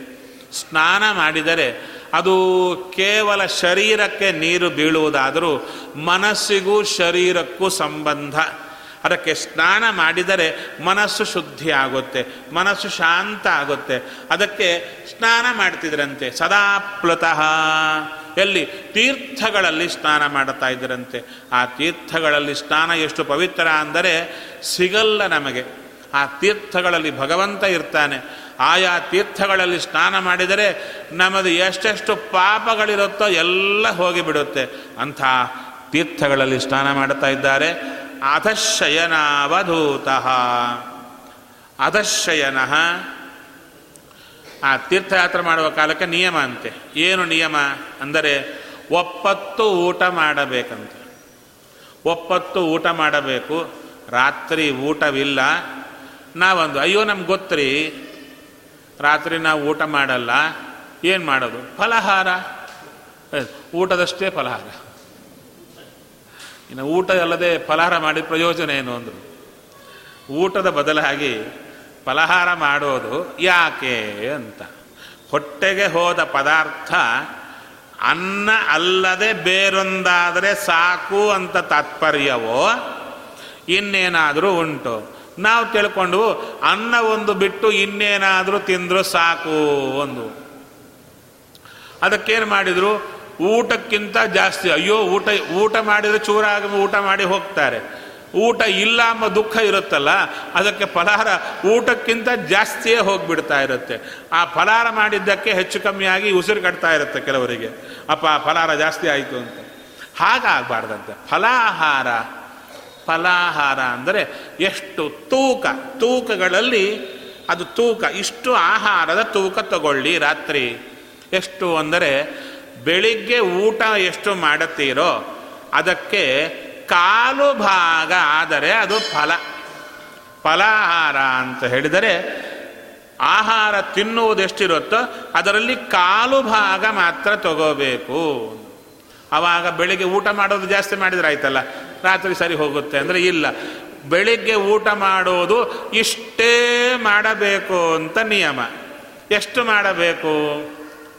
ಸ್ನಾನ ಮಾಡಿದರೆ ಅದು ಕೇವಲ ಶರೀರಕ್ಕೆ ನೀರು ಬೀಳುವುದಾದರೂ ಮನಸ್ಸಿಗೂ ಶರೀರಕ್ಕೂ ಸಂಬಂಧ. ಅದಕ್ಕೆ ಸ್ನಾನ ಮಾಡಿದರೆ ಮನಸ್ಸು ಶುದ್ಧಿ ಆಗುತ್ತೆ, ಮನಸ್ಸು ಶಾಂತ ಆಗುತ್ತೆ. ಅದಕ್ಕೆ ಸ್ನಾನ ಮಾಡ್ತಿದ್ರಂತೆ, ಸದಾ ಪ್ಲತಃ. ಎಲ್ಲಿ? ತೀರ್ಥಗಳಲ್ಲಿ ಸ್ನಾನ ಮಾಡುತ್ತಾ ಇದ್ದರಂತೆ ಆ ತೀರ್ಥಗಳಲ್ಲಿ ಸ್ನಾನ ಎಷ್ಟು ಪವಿತ್ರ ಅಂದರೆ ಸಿಗಲ್ಲ ನಮಗೆ. ಆ ತೀರ್ಥಗಳಲ್ಲಿ ಭಗವಂತ ಇರ್ತಾನೆ. ಆಯಾ ತೀರ್ಥಗಳಲ್ಲಿ ಸ್ನಾನ ಮಾಡಿದರೆ ನಮ್ಮದು ಎಷ್ಟೆಷ್ಟು ಪಾಪಗಳಿರುತ್ತೋ ಎಲ್ಲ ಹೋಗಿಬಿಡುತ್ತೆ. ಅಂಥ ತೀರ್ಥಗಳಲ್ಲಿ ಸ್ನಾನ ಮಾಡ್ತಾ ಇದ್ದಾರೆ. ಅಧಶಯನಾವಧೂತ. ಅಧಶಯನ. ಆ ತೀರ್ಥಯಾತ್ರೆ ಮಾಡುವ ಕಾಲಕ್ಕೆ ನಿಯಮ ಅಂತೆ. ಏನು ನಿಯಮ? ಅಂದರೆ ಒಪ್ಪತ್ತು ಊಟ ಮಾಡಬೇಕಂತೆ. ಒಪ್ಪತ್ತು ಊಟ ಮಾಡಬೇಕು. ರಾತ್ರಿ ಊಟವಿಲ್ಲ. ನಾವೊಂದು, ಅಯ್ಯೋ, ನಮ್ಗೆ ಗೊತ್ತರಿ. ರಾತ್ರಿ ನಾವು ಊಟ ಮಾಡಲ್ಲ. ಏನು ಮಾಡೋದು? ಫಲಹಾರ. ಊಟದಷ್ಟೇ ಫಲಹಾರ. ಇನ್ನು ಊಟ ಅಲ್ಲದೆ ಫಲಹಾರ ಮಾಡಿದ ಪ್ರಯೋಜನ ಏನು ಅಂದರು. ಊಟದ ಬದಲಾಗಿ ಫಲಹಾರ ಮಾಡೋದು ಯಾಕೆ ಅಂತ. ಹೊಟ್ಟೆಗೆ ಹೋದ ಪದಾರ್ಥ ಅನ್ನ ಅಲ್ಲದೆ ಬೇರೊಂದಾದರೆ ಸಾಕು ಅಂತ ತಾತ್ಪರ್ಯವೋ, ಇನ್ನೇನಾದರೂ ಉಂಟು. ನಾವು ತಿಳ್ಕೊಂಡು, ಅನ್ನ ಒಂದು ಬಿಟ್ಟು ಇನ್ನೇನಾದರೂ ತಿಂದರೂ ಸಾಕು ಒಂದು. ಅದಕ್ಕೇನು ಮಾಡಿದರು? ಊಟಕ್ಕಿಂತ ಜಾಸ್ತಿ, ಅಯ್ಯೋ, ಊಟ ಊಟ ಮಾಡಿದರೆ ಚೂರಾಗಿ ಊಟ ಮಾಡಿ ಹೋಗ್ತಾರೆ. ಊಟ ಇಲ್ಲ ಅಮ್ಮ ದುಃಖ ಇರುತ್ತಲ್ಲ, ಅದಕ್ಕೆ ಫಲಹಾರ ಊಟಕ್ಕಿಂತ ಜಾಸ್ತಿಯೇ ಹೋಗಿಬಿಡ್ತಾ ಇರುತ್ತೆ. ಆ ಫಲಹಾರ ಮಾಡಿದ್ದಕ್ಕೆ ಹೆಚ್ಚು ಕಮ್ಮಿಯಾಗಿ ಉಸಿರು ಕಟ್ತಾ ಇರುತ್ತೆ ಕೆಲವರಿಗೆ. ಅಪ್ಪ ಫಲಹಾರ ಜಾಸ್ತಿ ಆಯಿತು ಅಂತ. ಹಾಗಾಗಬಾರ್ದಂತೆ. ಫಲಾಹಾರ ಫಲಾಹಾರ ಅಂದರೆ ಎಷ್ಟು ತೂಕ, ತೂಕಗಳಲ್ಲಿ ಅದು ತೂಕ, ಇಷ್ಟು ಆಹಾರದ ತೂಕ ತಗೊಳ್ಳಿ ರಾತ್ರಿ. ಎಷ್ಟು ಅಂದರೆ ಬೆಳಿಗ್ಗೆ ಊಟ ಎಷ್ಟು ಮಾಡುತ್ತೀರೋ ಅದಕ್ಕೆ ಕಾಲು ಭಾಗ ಆದರೆ ಅದು ಫಲ. ಫಲಾಹಾರ ಅಂತ ಹೇಳಿದರೆ ಆಹಾರ ತಿನ್ನುವುದು ಎಷ್ಟಿರುತ್ತೋ ಅದರಲ್ಲಿ ಕಾಲು ಭಾಗ ಮಾತ್ರ ತಗೋಬೇಕು. ಆವಾಗ ಬೆಳಿಗ್ಗೆ ಊಟ ಮಾಡೋದು ಜಾಸ್ತಿ ಮಾಡಿದ್ರೆ ಆಯ್ತಲ್ಲ? ರಾತ್ರಿ ಸರಿ ಹೋಗುತ್ತೆ ಅಂದರೆ ಇಲ್ಲ, ಬೆಳಿಗ್ಗೆ ಊಟ ಮಾಡೋದು ಇಷ್ಟೇ ಮಾಡಬೇಕು ಅಂತ ನಿಯಮ. ಎಷ್ಟು ಮಾಡಬೇಕು?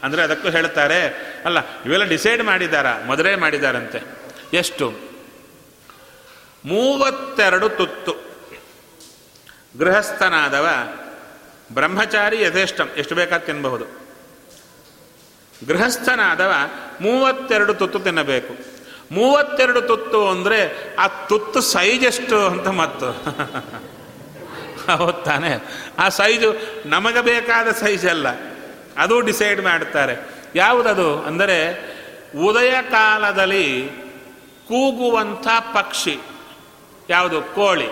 ಅಂದರೆ ಅದಕ್ಕೂ ಹೇಳ್ತಾರೆ, ಅಲ್ಲ, ಇವೆಲ್ಲ ಡಿಸೈಡ್ ಮಾಡಿದಾರ? ಮೊದಲೇ ಮಾಡಿದಾರಂತೆ. ಎಷ್ಟು? ಮೂವತ್ತೆರಡು ತುತ್ತು. ಗೃಹಸ್ಥನಾದವ ಬ್ರಹ್ಮಚಾರಿ ಯಥೇಷ್ಟಂ. ಎಷ್ಟು ಬೇಕಾದ ತಿನ್ನಬಹುದು ಗೃಹಸ್ಥನಾದವ ಮೂವತ್ತೆರಡು ತುತ್ತು ತಿನ್ನಬೇಕು. ಮೂವತ್ತೆರಡು ತುತ್ತು ಅಂದರೆ ಆ ತುತ್ತು ಸೈಜ್ ಎಷ್ಟು ಅಂತ ಮತ್ತು ಹೌದು ತಾನೆ. ಆ ಸೈಜು ನಮಗೆ ಬೇಕಾದ ಸೈಜ್ ಅಲ್ಲ ಅದು ಡಿಸೈಡ್ ಮಾಡ್ತಾರೆ. ಯಾವುದದು? ಅಂದರೆ ಉದಯ ಕಾಲದಲ್ಲಿ ಕೂಗುವಂಥ ಪಕ್ಷಿ. ಯಾವುದು? ಕೋಳಿ.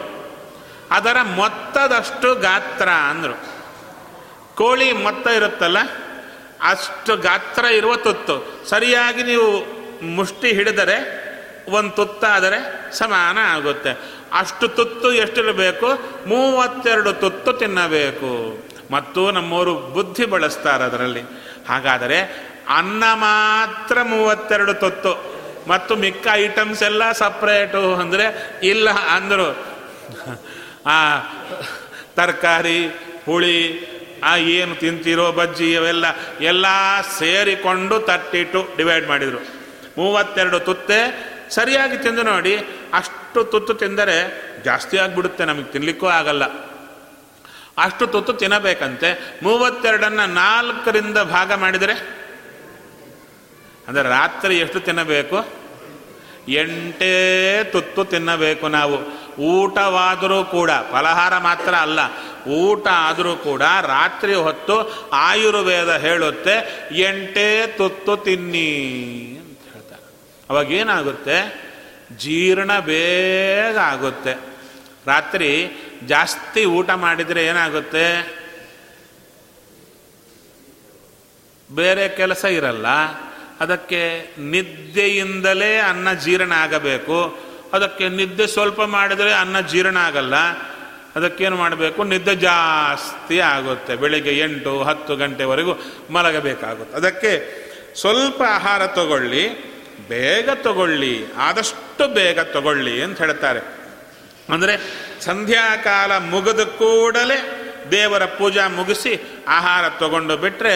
ಅದರ ಮೊತ್ತದಷ್ಟು ಗಾತ್ರ ಅಂದರು. ಕೋಳಿ ಮೊತ್ತ ಇರುತ್ತಲ್ಲ, ಅಷ್ಟು ಗಾತ್ರ ಇರುವ ತುತ್ತು. ಸರಿಯಾಗಿ ನೀವು ಮುಷ್ಟಿ ಹಿಡಿದರೆ, ಒಂದು ತುತ್ತಾದರೆ ಸಮಾನ ಆಗುತ್ತೆ. ಅಷ್ಟು ತುತ್ತು ಎಷ್ಟಿರಬೇಕು? ಮೂವತ್ತೆರಡು ತುತ್ತು ತಿನ್ನಬೇಕು. ಮತ್ತು ನಮ್ಮವರು ಬುದ್ಧಿ ಬಳಸ್ತಾರೆ ಅದರಲ್ಲಿ. ಹಾಗಾದರೆ ಅನ್ನ ಮಾತ್ರ ಮೂವತ್ತೆರಡು ತುತ್ತು. ಮತ್ತು ಮಿಕ್ಕ ಐಟಮ್ಸ್ ಎಲ್ಲ ಸಪ್ರೇಟು ಅಂದರೆ ಇಲ್ಲ ಅಂದರು. ಆ, ತರಕಾರಿ, ಹುಳಿ, ಆ ಏನು ತಿಂತೀರೋ ಬಜ್ಜಿ ಅವೆಲ್ಲ ಎಲ್ಲ ಸೇರಿಕೊಂಡು ತಟ್ಟಿಟ್ಟು ಡಿವೈಡ್ ಮಾಡಿದರು. ಮೂವತ್ತೆರಡು ತುತ್ತೆ ಸರಿಯಾಗಿ ತಿಂದು ನೋಡಿ, ಅಷ್ಟು ತುತ್ತು ತಿಂದರೆ ಜಾಸ್ತಿ ಆಗಿಬಿಡುತ್ತೆ, ನಮಗೆ ತಿನ್ನಲಿಕ್ಕೂ ಆಗಲ್ಲ. ಅಷ್ಟು ತುತ್ತು ತಿನ್ನಬೇಕಂತೆ, ಮೂವತ್ತೆರಡನ್ನು ನಾಲ್ಕರಿಂದ ಭಾಗ ಮಾಡಿದರೆ? ಅಂದರೆ ರಾತ್ರಿ ಎಷ್ಟು ತಿನ್ನಬೇಕು? ಎಂಟೇ ತುತ್ತು ತಿನ್ನಬೇಕು ನಾವು. ಊಟವಾದರೂ ಕೂಡ, ಫಲಹಾರ ಮಾತ್ರ ಅಲ್ಲ, ಊಟ ಆದರೂ ಕೂಡ ರಾತ್ರಿ ಹೊತ್ತು ಆಯುರ್ವೇದ ಹೇಳುತ್ತೆ, ಎಂಟೇ ತುತ್ತು ತಿನ್ನಿ. ಅವಾಗ ಏನಾಗುತ್ತೆ? ಜೀರ್ಣ ಬೇಗ ಆಗುತ್ತೆ. ರಾತ್ರಿ ಜಾಸ್ತಿ ಊಟ ಮಾಡಿದರೆ ಏನಾಗುತ್ತೆ? ಬೇರೆ ಕೆಲಸ ಇರಲ್ಲ. ಅದಕ್ಕೆ ನಿದ್ದೆಯಿಂದಲೇ ಅನ್ನ ಜೀರ್ಣ ಆಗಬೇಕು. ಅದಕ್ಕೆ ನಿದ್ದೆ ಸ್ವಲ್ಪ ಮಾಡಿದರೆ ಅನ್ನ ಜೀರ್ಣ ಆಗಲ್ಲ. ಅದಕ್ಕೇನು ಮಾಡಬೇಕು? ನಿದ್ದೆ ಜಾಸ್ತಿ ಆಗುತ್ತೆ. ಬೆಳಿಗ್ಗೆ ಎಂಟು ಹತ್ತು ಗಂಟೆವರೆಗೂ ಮಲಗಬೇಕಾಗುತ್ತೆ. ಅದಕ್ಕೆ ಸ್ವಲ್ಪ ಆಹಾರ ತಗೊಳ್ಳಿ. ಬೇಗ ತಗೊಳ್ಳಿ, ಆದಷ್ಟು ಬೇಗ ತಗೊಳ್ಳಿ ಅಂತ ಹೇಳ್ತಾರೆ. ಅಂದರೆ ಸಂಧ್ಯಾಕಾಲ ಮುಗಿದ ಕೂಡಲೇ ದೇವರ ಪೂಜಾ ಮುಗಿಸಿ ಆಹಾರ ತಗೊಂಡು ಬಿಟ್ಟರೆ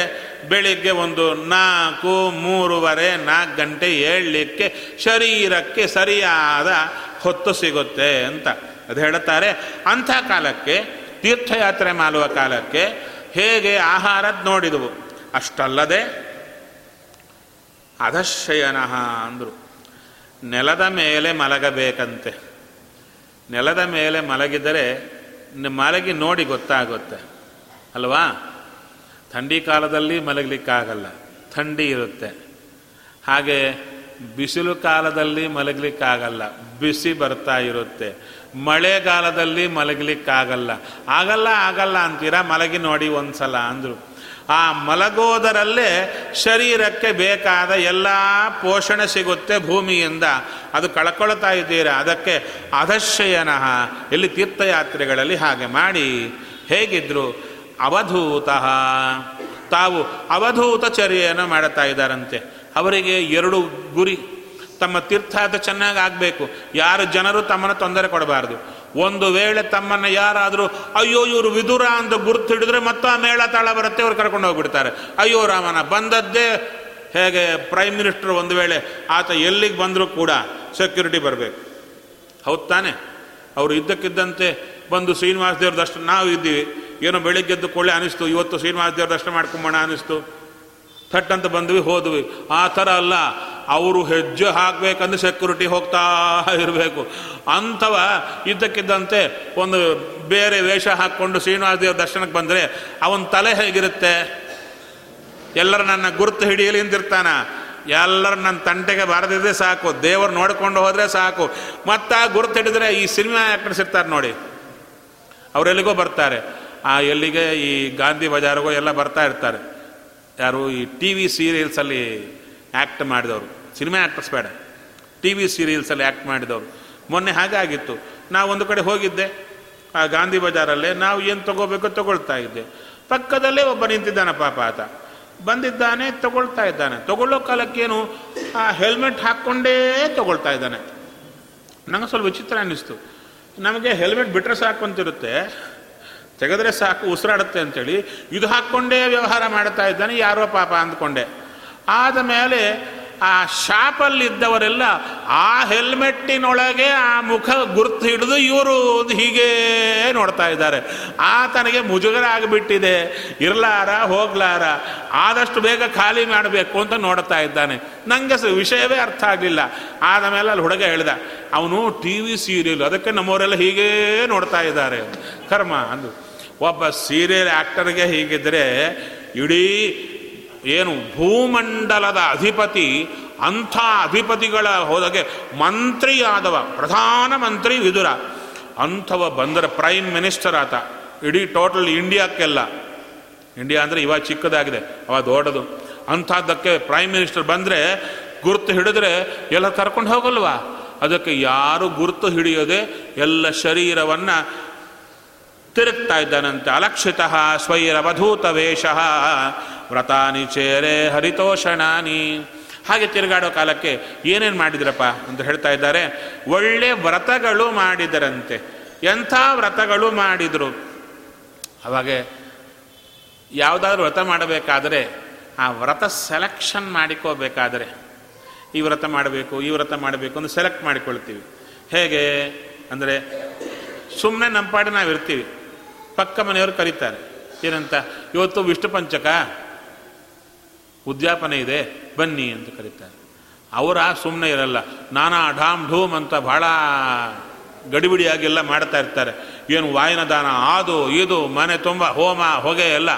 ಬೆಳಿಗ್ಗೆ ಒಂದು ನಾಲ್ಕು, ಮೂರುವರೆ, ನಾಲ್ಕು ಗಂಟೆ ಏಳಲಿಕ್ಕೆ ಶರೀರಕ್ಕೆ ಸರಿಯಾದ ಹೊತ್ತು ಸಿಗುತ್ತೆ ಅಂತ ಅದು ಹೇಳುತ್ತಾರೆ ಅಂಥ ಕಾಲಕ್ಕೆ, ತೀರ್ಥಯಾತ್ರೆ ಮಾಡುವ ಕಾಲಕ್ಕೆ ಹೇಗೆ ಆಹಾರದ ನೋಡಿದವು? ಅಷ್ಟಲ್ಲದೆ ಅಧಶಯನ ಅಂದರು. ನೆಲದ ಮೇಲೆ ಮಲಗಬೇಕಂತೆ. ನೆಲದ ಮೇಲೆ ಮಲಗಿದರೆ ಮಲಗಿ ನೋಡಿ ಗೊತ್ತಾಗುತ್ತೆ. ಅಲ್ವಾ? ಥಂಡಿ ಕಾಲದಲ್ಲಿ ಮಲಗಲಿಕ್ಕಾಗಲ್ಲ. ಥಂಡಿ ಇರುತ್ತೆ. ಹಾಗೆ ಬಿಸಿಲು ಕಾಲದಲ್ಲಿ ಮಲಗಲಿಕ್ಕಾಗಲ್ಲ. ಬಿಸಿ ಬರ್ತಾ ಇರುತ್ತೆ. ಮಳೆಗಾಲದಲ್ಲಿ ಮಲಗಲಿಕ್ಕಾಗಲ್ಲ. ಆಗಲ್ಲ ಆಗಲ್ಲ ಅಂತೀರಾ? ಮಲಗಿ ನೋಡಿ ಒಂದ್ಸಲ ಅಂದರು. ಆ ಮಲಗೋದರಲ್ಲೇ ಶರೀರಕ್ಕೆ ಬೇಕಾದ ಎಲ್ಲ ಪೋಷಣೆ ಸಿಗುತ್ತೆ ಭೂಮಿಯಿಂದ. ಅದು ಕಳ್ಕೊಳ್ತಾ ಇದ್ದೀರಾ? ಅದಕ್ಕೆ ಅಧಶಯನ ಇಲ್ಲಿ ತೀರ್ಥಯಾತ್ರೆಗಳಲ್ಲಿ ಹಾಗೆ ಮಾಡಿ. ಹೇಗಿದ್ರು? ಅವಧೂತ. ತಾವು ಅವಧೂತ ಚರ್ಯೆಯನ್ನು ಮಾಡುತ್ತಾ ಇದ್ದಾರಂತೆ. ಅವರಿಗೆ ಎರಡು ಗುರಿ. ತಮ್ಮ ತೀರ್ಥಾಟ ಚೆನ್ನಾಗಿ ಆಗಬೇಕು. ಯಾರು ಜನರು ತಮ್ಮನ್ನು ತೊಂದರೆ ಕೊಡಬಾರ್ದು. ಒಂದು ವೇಳೆ ತಮ್ಮನ್ನು ಯಾರಾದರೂ, ಅಯ್ಯೋ, ಇವರು ವಿದುರ ಅಂತ ಗುರುತು ಹಿಡಿದ್ರೆ ಮತ್ತೆ ಮೇಳ ತಾಳ ಬರುತ್ತೆ ಅವ್ರು ಕರ್ಕೊಂಡು ಹೋಗ್ಬಿಡ್ತಾರೆ. ಅಯ್ಯೋ ರಾಮನ ಬಂದದ್ದೇ ಹೇಗೆ ಪ್ರೈಮ್ ಮಿನಿಸ್ಟರ್ ಒಂದು ವೇಳೆ, ಆತ ಎಲ್ಲಿಗೆ ಬಂದರೂ ಕೂಡ ಸೆಕ್ಯೂರಿಟಿ ಬರಬೇಕು. ಹೌದು ತಾನೆ? ಅವರು ಇದ್ದಕ್ಕಿದ್ದಂತೆ ಬಂದು ಶ್ರೀನಿವಾಸ ದೇವ್ರ ದರ್ಶನ ನಾವು ಇದ್ದೀವಿ ಏನೋ ಬೆಳಿಗ್ಗೆದ್ದು ಕೊಳ್ಳೆ ಅನಿಸ್ತು, ಇವತ್ತು ಶ್ರೀನಿವಾಸ ದೇವ್ರ ದರ್ಶನ ಮಾಡ್ಕೊಂಬೋಣ ಅನಿಸ್ತು. ಥಟ್ ಅಂತ ಬಂದ್ವಿ, ಹೋದ್ವಿ. ಆ ಥರ ಅಲ್ಲ, ಅವರು ಹೆಜ್ಜೆ ಹಾಕಬೇಕಂದ್ರೆ ಸೆಕ್ಯೂರಿಟಿ ಹೋಗ್ತಾ ಇರಬೇಕು. ಅಂಥವ ಇದ್ದಕ್ಕಿದ್ದಂತೆ ಒಂದು ಬೇರೆ ವೇಷ ಹಾಕ್ಕೊಂಡು ಶ್ರೀನಿವಾಸ ದೇವ್ರ ದರ್ಶನಕ್ಕೆ ಬಂದರೆ, ಅವನ ತಲೆ ಹೇಗಿರುತ್ತೆ? ಎಲ್ಲರ ನನ್ನ ಗುರುತು ಹಿಡಿಯಲಿ ಅಂತಿರ್ತಾನ. ಎಲ್ಲರೂ ನನ್ನ ತಂಟೆಗೆ ಬಾರದಿದ್ರೆ ಸಾಕು, ದೇವರು ನೋಡಿಕೊಂಡು ಹೋದರೆ ಸಾಕು. ಮತ್ತು ಆ ಗುರುತು ಹಿಡಿದ್ರೆ ಈ ಸಿನಿಮಾ ಆ್ಯಕ್ಟರ್ಸ್ ಇರ್ತಾರೆ ನೋಡಿ. ಅವರೆಲ್ಲಿಗೋ ಬರ್ತಾರೆ. ಆ ಎಲ್ಲಿಗೆ ಈ ಗಾಂಧಿ ಬಜಾರ್ಗೋ ಎಲ್ಲ ಬರ್ತಾ ಇರ್ತಾರೆ. ಯಾರು ಈ ಟಿ ವಿ ಸೀರಿಯಲ್ಸಲ್ಲಿ ಆ್ಯಕ್ಟ್ ಮಾಡಿದವರು. ಸಿನಿಮಾ ಆ್ಯಕ್ಟರ್ಸ್ ಬೇಡ. ಟಿ ವಿ ಸೀರಿಯಲ್ಸಲ್ಲಿ ಆ್ಯಕ್ಟ್ ಮಾಡಿದವರು. ಮೊನ್ನೆ ಹಾಗೆ ಆಗಿತ್ತು. ನಾವು ಒಂದು ಕಡೆ ಹೋಗಿದ್ದೆ. ಆ ಗಾಂಧಿ ಬಜಾರಲ್ಲೇ ನಾವು ಏನು ತಗೋಬೇಕು ತಗೊಳ್ತಾ ಇದ್ದೆ. ಪಕ್ಕದಲ್ಲೇ ಒಬ್ಬ ನಿಂತಿದ್ದಾನೆ ಪಾಪ ಆತ. ಬಂದಿದ್ದಾನೆ, ತಗೊಳ್ತಾ ಇದ್ದಾನೆ. ತಗೊಳ್ಳೋ ಕಾಲಕ್ಕೇನು ಆ ಹೆಲ್ಮೆಟ್ ಹಾಕ್ಕೊಂಡೇ ತಗೊಳ್ತಾ ಇದ್ದಾನೆ. ನಂಗೆ ಸ್ವಲ್ಪ ವಿಚಿತ್ರ ಅನ್ನಿಸ್ತು ನಮಗೆ ಹೆಲ್ಮೆಟ್ ಬಿಟ್ಟರೆ ಸಾಕು ಅಂತಿರುತ್ತೆ. ತೆಗೆದ್ರೆ ಸಾಕು, ಉಸಿರಾಡುತ್ತೆ ಅಂತೇಳಿ ಇದು ಹಾಕ್ಕೊಂಡೇ ವ್ಯವಹಾರ ಮಾಡ್ತಾ ಇದ್ದಾನೆ, ಯಾರೋ ಪಾಪ ಅಂದ್ಕೊಂಡೆ. ಆದ ಮೇಲೆ ಆ ಶಾಪಲ್ಲಿದ್ದವರೆಲ್ಲ ಆ ಹೆಲ್ಮೆಟ್ಟಿನೊಳಗೆ ಆ ಮುಖ ಗುರ್ತು ಹಿಡಿದು ಇವರು ಹೀಗೆ ನೋಡ್ತಾ ಇದ್ದಾರೆ. ಆತನಿಗೆ ಮುಜುಗರ ಆಗಿಬಿಟ್ಟಿದೆ ಇರಲಾರ, ಹೋಗ್ಲಾರ, ಆದಷ್ಟು ಬೇಗ ಖಾಲಿ ಮಾಡಬೇಕು ಅಂತ ನೋಡ್ತಾ ಇದ್ದಾನೆ. ನನಗೆ ವಿಷಯವೇ ಅರ್ಥ ಆಗಲಿಲ್ಲ. ಆದ ಮೇಲೆ ಅಲ್ಲಿ ಹುಡುಗ ಹೇಳಿದ, ಅವನು ಟಿ ವಿ ಸೀರಿಯಲ್, ಅದಕ್ಕೆ ನಮ್ಮವರೆಲ್ಲ ಹೀಗೇ ನೋಡ್ತಾ ಇದ್ದಾರೆ. ಕರ್ಮ ಅಂದು. ಒಬ್ಬ ಸೀರಿಯಲ್ ಆ್ಯಕ್ಟರ್ಗೆ ಹೀಗಿದ್ರೆ ಇಡೀ ಏನು ಭೂಮಂಡಲದ ಅಧಿಪತಿ, ಅಂಥ ಅಧಿಪತಿಗಳ ಹೋದಾಗೆ ಮಂತ್ರಿಯಾದವ ಪ್ರಧಾನ ಮಂತ್ರಿ ವಿದುರ. ಅಂಥವ ಬಂದರೆ ಪ್ರೈಮ್ ಮಿನಿಸ್ಟರ್ ಆತ. ಇಡೀ ಟೋಟಲ್ ಇಂಡಿಯಾಕ್ಕೆಲ್ಲ. ಇಂಡಿಯಾ ಅಂದರೆ ಇವಾಗ ಚಿಕ್ಕದಾಗಿದೆ, ಅವಾಗ ದೊಡ್ಡದು. ಅಂಥದ್ದಕ್ಕೆ ಪ್ರೈಮ್ ಮಿನಿಸ್ಟರ್ ಬಂದರೆ ಗುರುತು ಹಿಡಿದ್ರೆ ಎಲ್ಲ ಕರ್ಕೊಂಡು ಹೋಗಲ್ವಾ? ಅದಕ್ಕೆ ಯಾರು ಗುರುತು ಹಿಡಿಯೋದೆ ಎಲ್ಲ ಶರೀರವನ್ನು ತಿರುಗ್ತಾ ಇದ್ದಾನಂತೆ. ಅಲಕ್ಷಿತ ಸ್ವೈರವಧೂತ ವೇಷ ವ್ರತಾನಿ ಚೇರೆ ಹರಿತೋಷಣಾನಿ. ಹಾಗೆ ತಿರುಗಾಡೋ ಕಾಲಕ್ಕೆ ಏನೇನು ಮಾಡಿದ್ರಪ್ಪ ಅಂತ ಹೇಳ್ತಾ ಇದ್ದಾರೆ. ಒಳ್ಳೆ ವ್ರತಗಳು ಮಾಡಿದರಂತೆ. ಎಂಥ ವ್ರತಗಳು ಮಾಡಿದರು? ಅವಾಗೆ ಯಾವುದಾದ್ರೂ ವ್ರತ ಮಾಡಬೇಕಾದರೆ, ಆ ವ್ರತ ಸೆಲೆಕ್ಷನ್ ಮಾಡಿಕೋಬೇಕಾದರೆ, ಈ ವ್ರತ ಮಾಡಬೇಕು, ಈ ವ್ರತ ಮಾಡಬೇಕು ಅಂತ ಸೆಲೆಕ್ಟ್ ಮಾಡಿಕೊಳ್ತೀವಿ. ಹೇಗೆ? ಅಂದರೆ ಸುಮ್ಮನೆ ನಮ್ಮ ಪಾಡಿ ನಾವು ಇರ್ತೀವಿ ಪಕ್ಕ ಮನೆಯವರು ಕರೀತಾರೆ. ಏನಂತ? ಇವತ್ತು ವಿಷ್ಣು ಪಂಚಕ ಉದ್ಯಾಪನೆ ಇದೆ, ಬನ್ನಿ ಅಂತ ಕರೀತಾರೆ. ಅವರ ಸುಮ್ಮನೆ ಇರಲ್ಲ. ನಾನಾ ಢಾಮ್ ಢೂಮ್ ಅಂತ ಭಾಳ ಗಡಿಬಿಡಿಯಾಗೆಲ್ಲ ಮಾಡ್ತಾ ಇರ್ತಾರೆ. ಏನು ವಾಯನದಾನ ಅದು ಇದು, ಮನೆ ತುಂಬ, ಹೋಮ, ಹೊಗೆ ಎಲ್ಲ.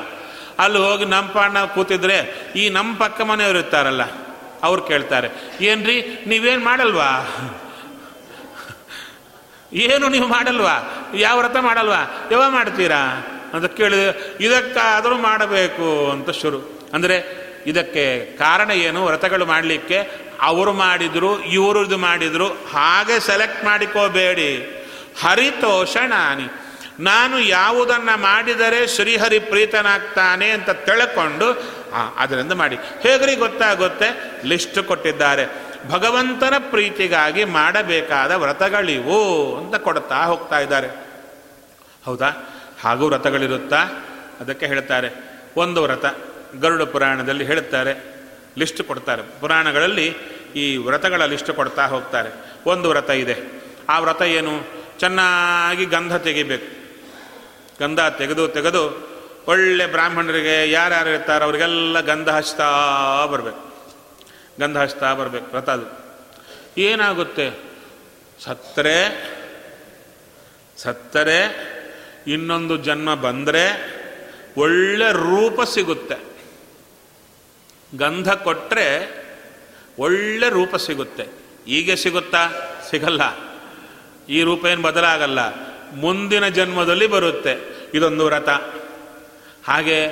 ಅಲ್ಲಿ ಹೋಗಿ ನಮ್ಮ ಪಾಣ್ಣ ಕೂತಿದ್ರೆ ಈ ನಮ್ಮ ಪಕ್ಕ ಮನೆಯವರು ಇರ್ತಾರಲ್ಲ, ಅವ್ರು ಕೇಳ್ತಾರೆ. ಏನ್ರಿ, ನೀವೇನು ಮಾಡಲ್ವಾ? ಏನು ನೀವು ಮಾಡಲ್ವಾ? ಯಾವ ವ್ರತ ಮಾಡಲ್ವಾ? ಯಾವಾಗ ಮಾಡ್ತೀರಾ? ಅಂತ ಕೇಳಿದೆ. ಇದಕ್ಕಾದರೂ ಮಾಡಬೇಕು ಅಂತ ಶುರು. ಅಂದರೆ ಇದಕ್ಕೆ ಕಾರಣ ಏನು? ವ್ರತಗಳು ಮಾಡಲಿಕ್ಕೆ ಅವರು ಮಾಡಿದರು, ಇವರು ಇದು ಮಾಡಿದರು, ಹಾಗೆ ಸೆಲೆಕ್ಟ್ ಮಾಡಿಕೋಬೇಡಿ. ಹರಿತೋಷಣಾನಿ. ನಾನು ಯಾವುದನ್ನು ಮಾಡಿದರೆ ಶ್ರೀಹರಿ ಪ್ರೀತನಾಗ್ತಾನೆ ಅಂತ ತಿಳ್ಕೊಂಡು ಅದರಿಂದ ಮಾಡಿ. ಹೇಗ್ರಿ ಗೊತ್ತಾಗುತ್ತೆ? ಲಿಸ್ಟ್ ಕೊಟ್ಟಿದ್ದಾರೆ. ಭಗವಂತನ ಪ್ರೀತಿಗಾಗಿ ಮಾಡಬೇಕಾದ ವ್ರತಗಳಿವು ಅಂತ ಕೊಡ್ತಾ ಹೋಗ್ತಾ ಇದ್ದಾರೆ. ಹೌದಾ? ಹಾಗೂ ವ್ರತಗಳಿರುತ್ತಾ? ಅದಕ್ಕೆ ಹೇಳ್ತಾರೆ, ಒಂದು ವ್ರತ. ಗರುಡ ಪುರಾಣದಲ್ಲಿ ಹೇಳ್ತಾರೆ, ಲಿಸ್ಟ್ ಕೊಡ್ತಾರೆ. ಪುರಾಣಗಳಲ್ಲಿ ಈ ವ್ರತಗಳ ಲಿಸ್ಟ್ ಕೊಡ್ತಾ ಹೋಗ್ತಾರೆ. ಒಂದು ವ್ರತ ಇದೆ. ಆ ವ್ರತ ಏನು? ಚೆನ್ನಾಗಿ ಗಂಧ ತೆಗಿಬೇಕು. ಗಂಧ ತೆಗೆದು ತೆಗೆದು ಒಳ್ಳೆ ಬ್ರಾಹ್ಮಣರಿಗೆ ಯಾರ್ಯಾರು ಇರ್ತಾರೋ ಅವರಿಗೆಲ್ಲ ಗಂಧ ಹಚ್ತಾ ಬರಬೇಕು. ಗಂಧ ಹಚ್ತಾ ಬರಬೇಕು, ವ್ರತ ಏನಾಗುತ್ತೆ? ಸತ್ತರೆ ಸತ್ತರೆ, ಇನ್ನೊಂದು ಜನ್ಮ ಬಂದರೆ ಒಳ್ಳೆ ರೂಪ ಸಿಗುತ್ತೆ. ಗಂಧ ಕೊಟ್ಟರೆ ಒಳ್ಳೆ ರೂಪ ಸಿಗುತ್ತೆ. ಹೀಗೆ ಸಿಗುತ್ತಾ? ಸಿಗಲ್ಲ. ಈ ರೂಪ ಏನು ಬದಲಾಗಲ್ಲ. ಮುಂದಿನ ಜನ್ಮದಲ್ಲಿ ಬರುತ್ತೆ. ಇದೊಂದು ವ್ರತ. ಹಾಗೆ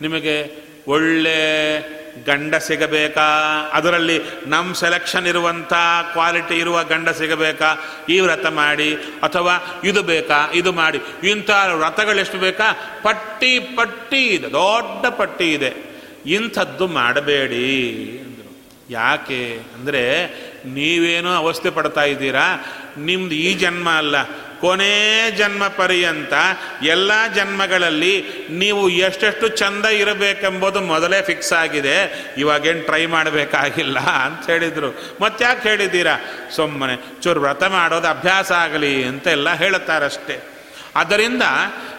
ನಿಮಗೆ ಒಳ್ಳೆ ಗಂಡ ಸಿಗಬೇಕಾ? ಅದರಲ್ಲಿ ನಮ್ಮ ಸೆಲೆಕ್ಷನ್ ಇರುವಂಥ ಕ್ವಾಲಿಟಿ ಇರುವ ಗಂಡ ಸಿಗಬೇಕಾ? ಈ ವ್ರತ ಮಾಡಿ, ಅಥವಾ ಇದು ಬೇಕಾ? ಇದು ಮಾಡಿ. ಇಂಥ ವ್ರತಗಳೆಷ್ಟು ಬೇಕಾ? ಪಟ್ಟಿ ಪಟ್ಟಿ ಇದೆ. ದೊಡ್ಡ ಪಟ್ಟಿ ಇದೆ. ಇಂಥದ್ದು ಮಾಡಬೇಡಿ ಅಂದರು. ಯಾಕೆ ಅಂದರೆ ನೀವೇನೋ ಅವಸ್ಥೆ ಪಡ್ತಾ ಇದ್ದೀರಾ? ನಿಮ್ದು ಈ ಜನ್ಮ ಅಲ್ಲ. ಕೊನೇ ಜನ್ಮ ಪರ್ಯಂತ ಎಲ್ಲ ಜನ್ಮಗಳಲ್ಲಿ ನೀವು ಎಷ್ಟೆಷ್ಟು ಚಂದ ಇರಬೇಕೆಂಬುದು ಮೊದಲೇ ಫಿಕ್ಸ್ ಆಗಿದೆ. ಇವಾಗೇನು ಟ್ರೈ ಮಾಡಬೇಕಾಗಿಲ್ಲ ಅಂತ ಹೇಳಿದರು. ಮತ್ತ್ಯಾಕೆ ಹೇಳಿದ್ದೀರಾ? ಸುಮ್ಮನೆ ಚೂರು ವ್ರತ ಮಾಡೋದು ಅಭ್ಯಾಸ ಆಗಲಿ ಅಂತ ಎಲ್ಲ ಹೇಳುತ್ತಾರಷ್ಟೇ ಆದ್ದರಿಂದ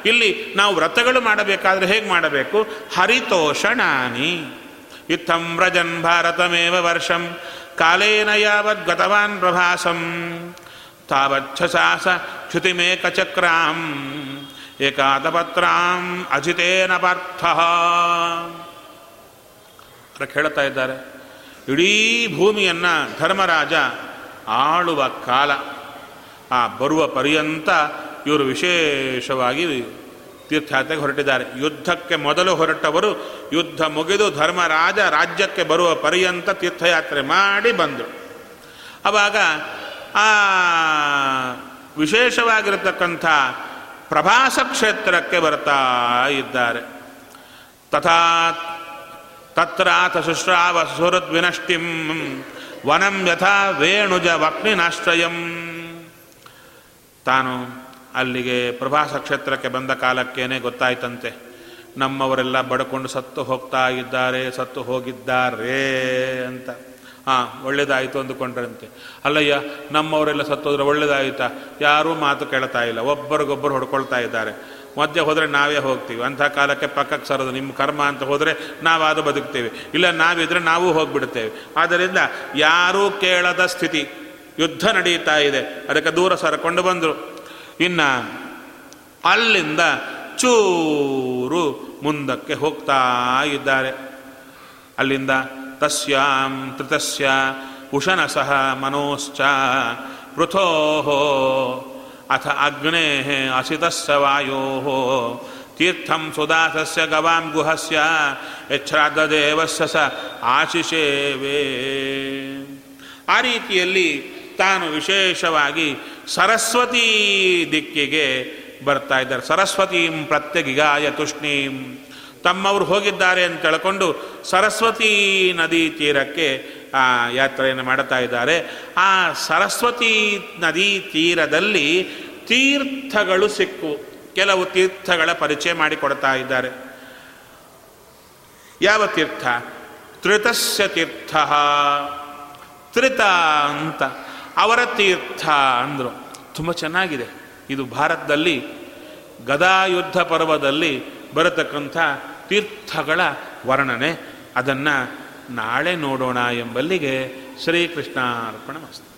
ಇಲ್ಲಿ ನಾವು ವ್ರತಗಳು ಮಾಡಬೇಕಾದ್ರೆ ಹೇಗೆ ಮಾಡಬೇಕು? ಹರಿತೋಷಣಾನಿ. ಇತ್ತಂ ವ್ರಜನ್ ಭಾರತಮೇವ ವರ್ಷಂ. ಕಾಲೇನ ಯಾವದ್ಗತವಾನ್ ಪ್ರಭಾಸಂ. ತಾವಚ್ಛಸಾಸ ಚ್ಯುತಿಮೇಕಚಕ್ರಾಂ ಏಕಾದಪತ್ರಾಂ ಅಜಿತೇನ ಪಾರ್ಥ ಹೇಳ್ತಾ ಇದ್ದಾರೆ. ಇಡೀ ಭೂಮಿಯನ್ನ ಧರ್ಮರಾಜ ಆಳುವ ಕಾಲ, ಆ ಬರುವ ಪರ್ಯಂತ ಇವರು ವಿಶೇಷವಾಗಿ ತೀರ್ಥಯಾತ್ರೆಗೆ ಹೊರಟಿದ್ದಾರೆ. ಯುದ್ಧಕ್ಕೆ ಮೊದಲು ಹೊರಟವರು, ಯುದ್ಧ ಮುಗಿದು ಧರ್ಮರಾಜ ರಾಜ್ಯಕ್ಕೆ ಬರುವ ಪರ್ಯಂತ ತೀರ್ಥಯಾತ್ರೆ ಮಾಡಿ ಬಂದರು. ಆವಾಗ ಆ ವಿಶೇಷವಾಗಿರತಕ್ಕಂಥ ಪ್ರಭಾಸ ಕ್ಷೇತ್ರಕ್ಕೆ ಬರ್ತಾ ಇದ್ದಾರೆ. ತಥಾ ತತ್ರಾಥ ಶುಶ್ರಾವ ಸುಹೃದ್ವಿನಷ್ಟಿಂ ವನಂ ಯಥಾ ವೇಣುಜ ವಕ್ನಿನಾಶ್ರಯಂ. ತಾನು ಅಲ್ಲಿಗೆ ಪ್ರಭಾಸ ಕ್ಷೇತ್ರಕ್ಕೆ ಬಂದ ಕಾಲಕ್ಕೇನೆ ಗೊತ್ತಾಯ್ತಂತೆ. ನಮ್ಮವರೆಲ್ಲ ಬಡ್ಕೊಂಡು ಸತ್ತು ಹೋಗ್ತಾ ಇದ್ದಾರೆ, ಸತ್ತು ಹೋಗಿದ್ದಾರೆ ಅಂತ. ಹಾಂ, ಒಳ್ಳೇದಾಯಿತು ಅಂದುಕೊಂಡ್ರಂತೆ. ಅಲ್ಲಯ್ಯ, ನಮ್ಮವರೆಲ್ಲ ಸತ್ತೋದ್ರೆ ಒಳ್ಳೇದಾಯಿತಾ? ಯಾರೂ ಮಾತು ಕೇಳ್ತಾ ಇಲ್ಲ. ಒಬ್ಬರಿಗೊಬ್ಬರು ಹೊಡ್ಕೊಳ್ತಾ ಇದ್ದಾರೆ. ಮಧ್ಯೆ ಹೋದರೆ ನಾವೇ ಹೋಗ್ತೀವಿ. ಅಂಥ ಕಾಲಕ್ಕೆ ಪಕ್ಕಕ್ಕೆ ಸರೋದು. ನಿಮ್ಮ ಕರ್ಮ ಅಂತ ಹೋದರೆ ನಾವಾದ ಬದುಕ್ತೇವೆ. ಇಲ್ಲ, ನಾವಿದ್ರೆ ನಾವು ಹೋಗಿಬಿಡ್ತೇವೆ. ಆದ್ದರಿಂದ ಯಾರೂ ಕೇಳದ ಸ್ಥಿತಿ. ಯುದ್ಧ ನಡೀತಾ ಇದೆ. ಅದಕ್ಕೆ ದೂರ ಸರಕೊಂಡು ಬಂದರು. ಇನ್ನು ಅಲ್ಲಿಂದ ಚೂರು ಮುಂದಕ್ಕೆ ಹೋಗ್ತಾ ಇದ್ದಾರೆ. ಅಲ್ಲಿಂದ ತಸ್ಯಾಂ ತೃತಸ್ಯ ಉಶನಸಃ ಮನೋಶ್ಚ ಪೃಥೋ ಅಥ ಅಗ್ನೇ ಅಸಿತಸ್ಸ ವಾಯೋ ತೀರ್ಥಂ ಸುದಾಸಸ್ಯ ಗವಾಂ ಗುಹಸ್ಯ ಯಚ್ಛ್ರಾದ್ದೇವಸ್ಯ ಸ ಆಶಿಷೇವೇ ಆ ರೀತಿಯಲ್ಲಿ ತಾನು ವಿಶೇಷವಾಗಿ ಸರಸ್ವತಿ ದಿಕ್ಕಿಗೆ ಬರ್ತಾ ಇದ್ದಾರೆ ಸರಸ್ವತೀಂ ಪ್ರತ್ಯಗಿಗಾಯ ತುಷ್ಣೀಂ ತಮ್ಮವರು ಹೋಗಿದ್ದಾರೆ ಅಂತ ತಿಳ್ಕೊಂಡು ಸರಸ್ವತಿ ನದಿ ತೀರಕ್ಕೆ, ಆ, ಯಾತ್ರೆಯನ್ನು ಮಾಡ್ತಾ ಇದ್ದಾರೆ. ಆ ಸರಸ್ವತಿ ನದಿ ತೀರದಲ್ಲಿ ತೀರ್ಥಗಳು ಸಿಕ್ಕು. ಕೆಲವು ತೀರ್ಥಗಳ ಪರಿಚಯ ಮಾಡಿಕೊಡ್ತಾ ಇದ್ದಾರೆ. ಯಾವ ತೀರ್ಥ? ತ್ರಿತಸ್ಯ ತೀರ್ಥ. ತ್ರಿತ ಅಂತ. ಅವರ ತೀರ್ಥ ಅಂದರು. ತುಂಬ ಚೆನ್ನಾಗಿದೆ. ಇದು ಭಾರತದಲ್ಲಿ ಗದಾಯುದ್ಧ ಪರ್ವದಲ್ಲಿ ಬರತಕ್ಕಂಥ ತೀರ್ಥಗಳ ವರ್ಣನೆ. ಅದನ್ನು ನಾಳೆ ನೋಡೋಣ ಎಂಬಲ್ಲಿಗೆ ಶ್ರೀಕೃಷ್ಣಾರ್ಪಣ ಮಸ್ತು.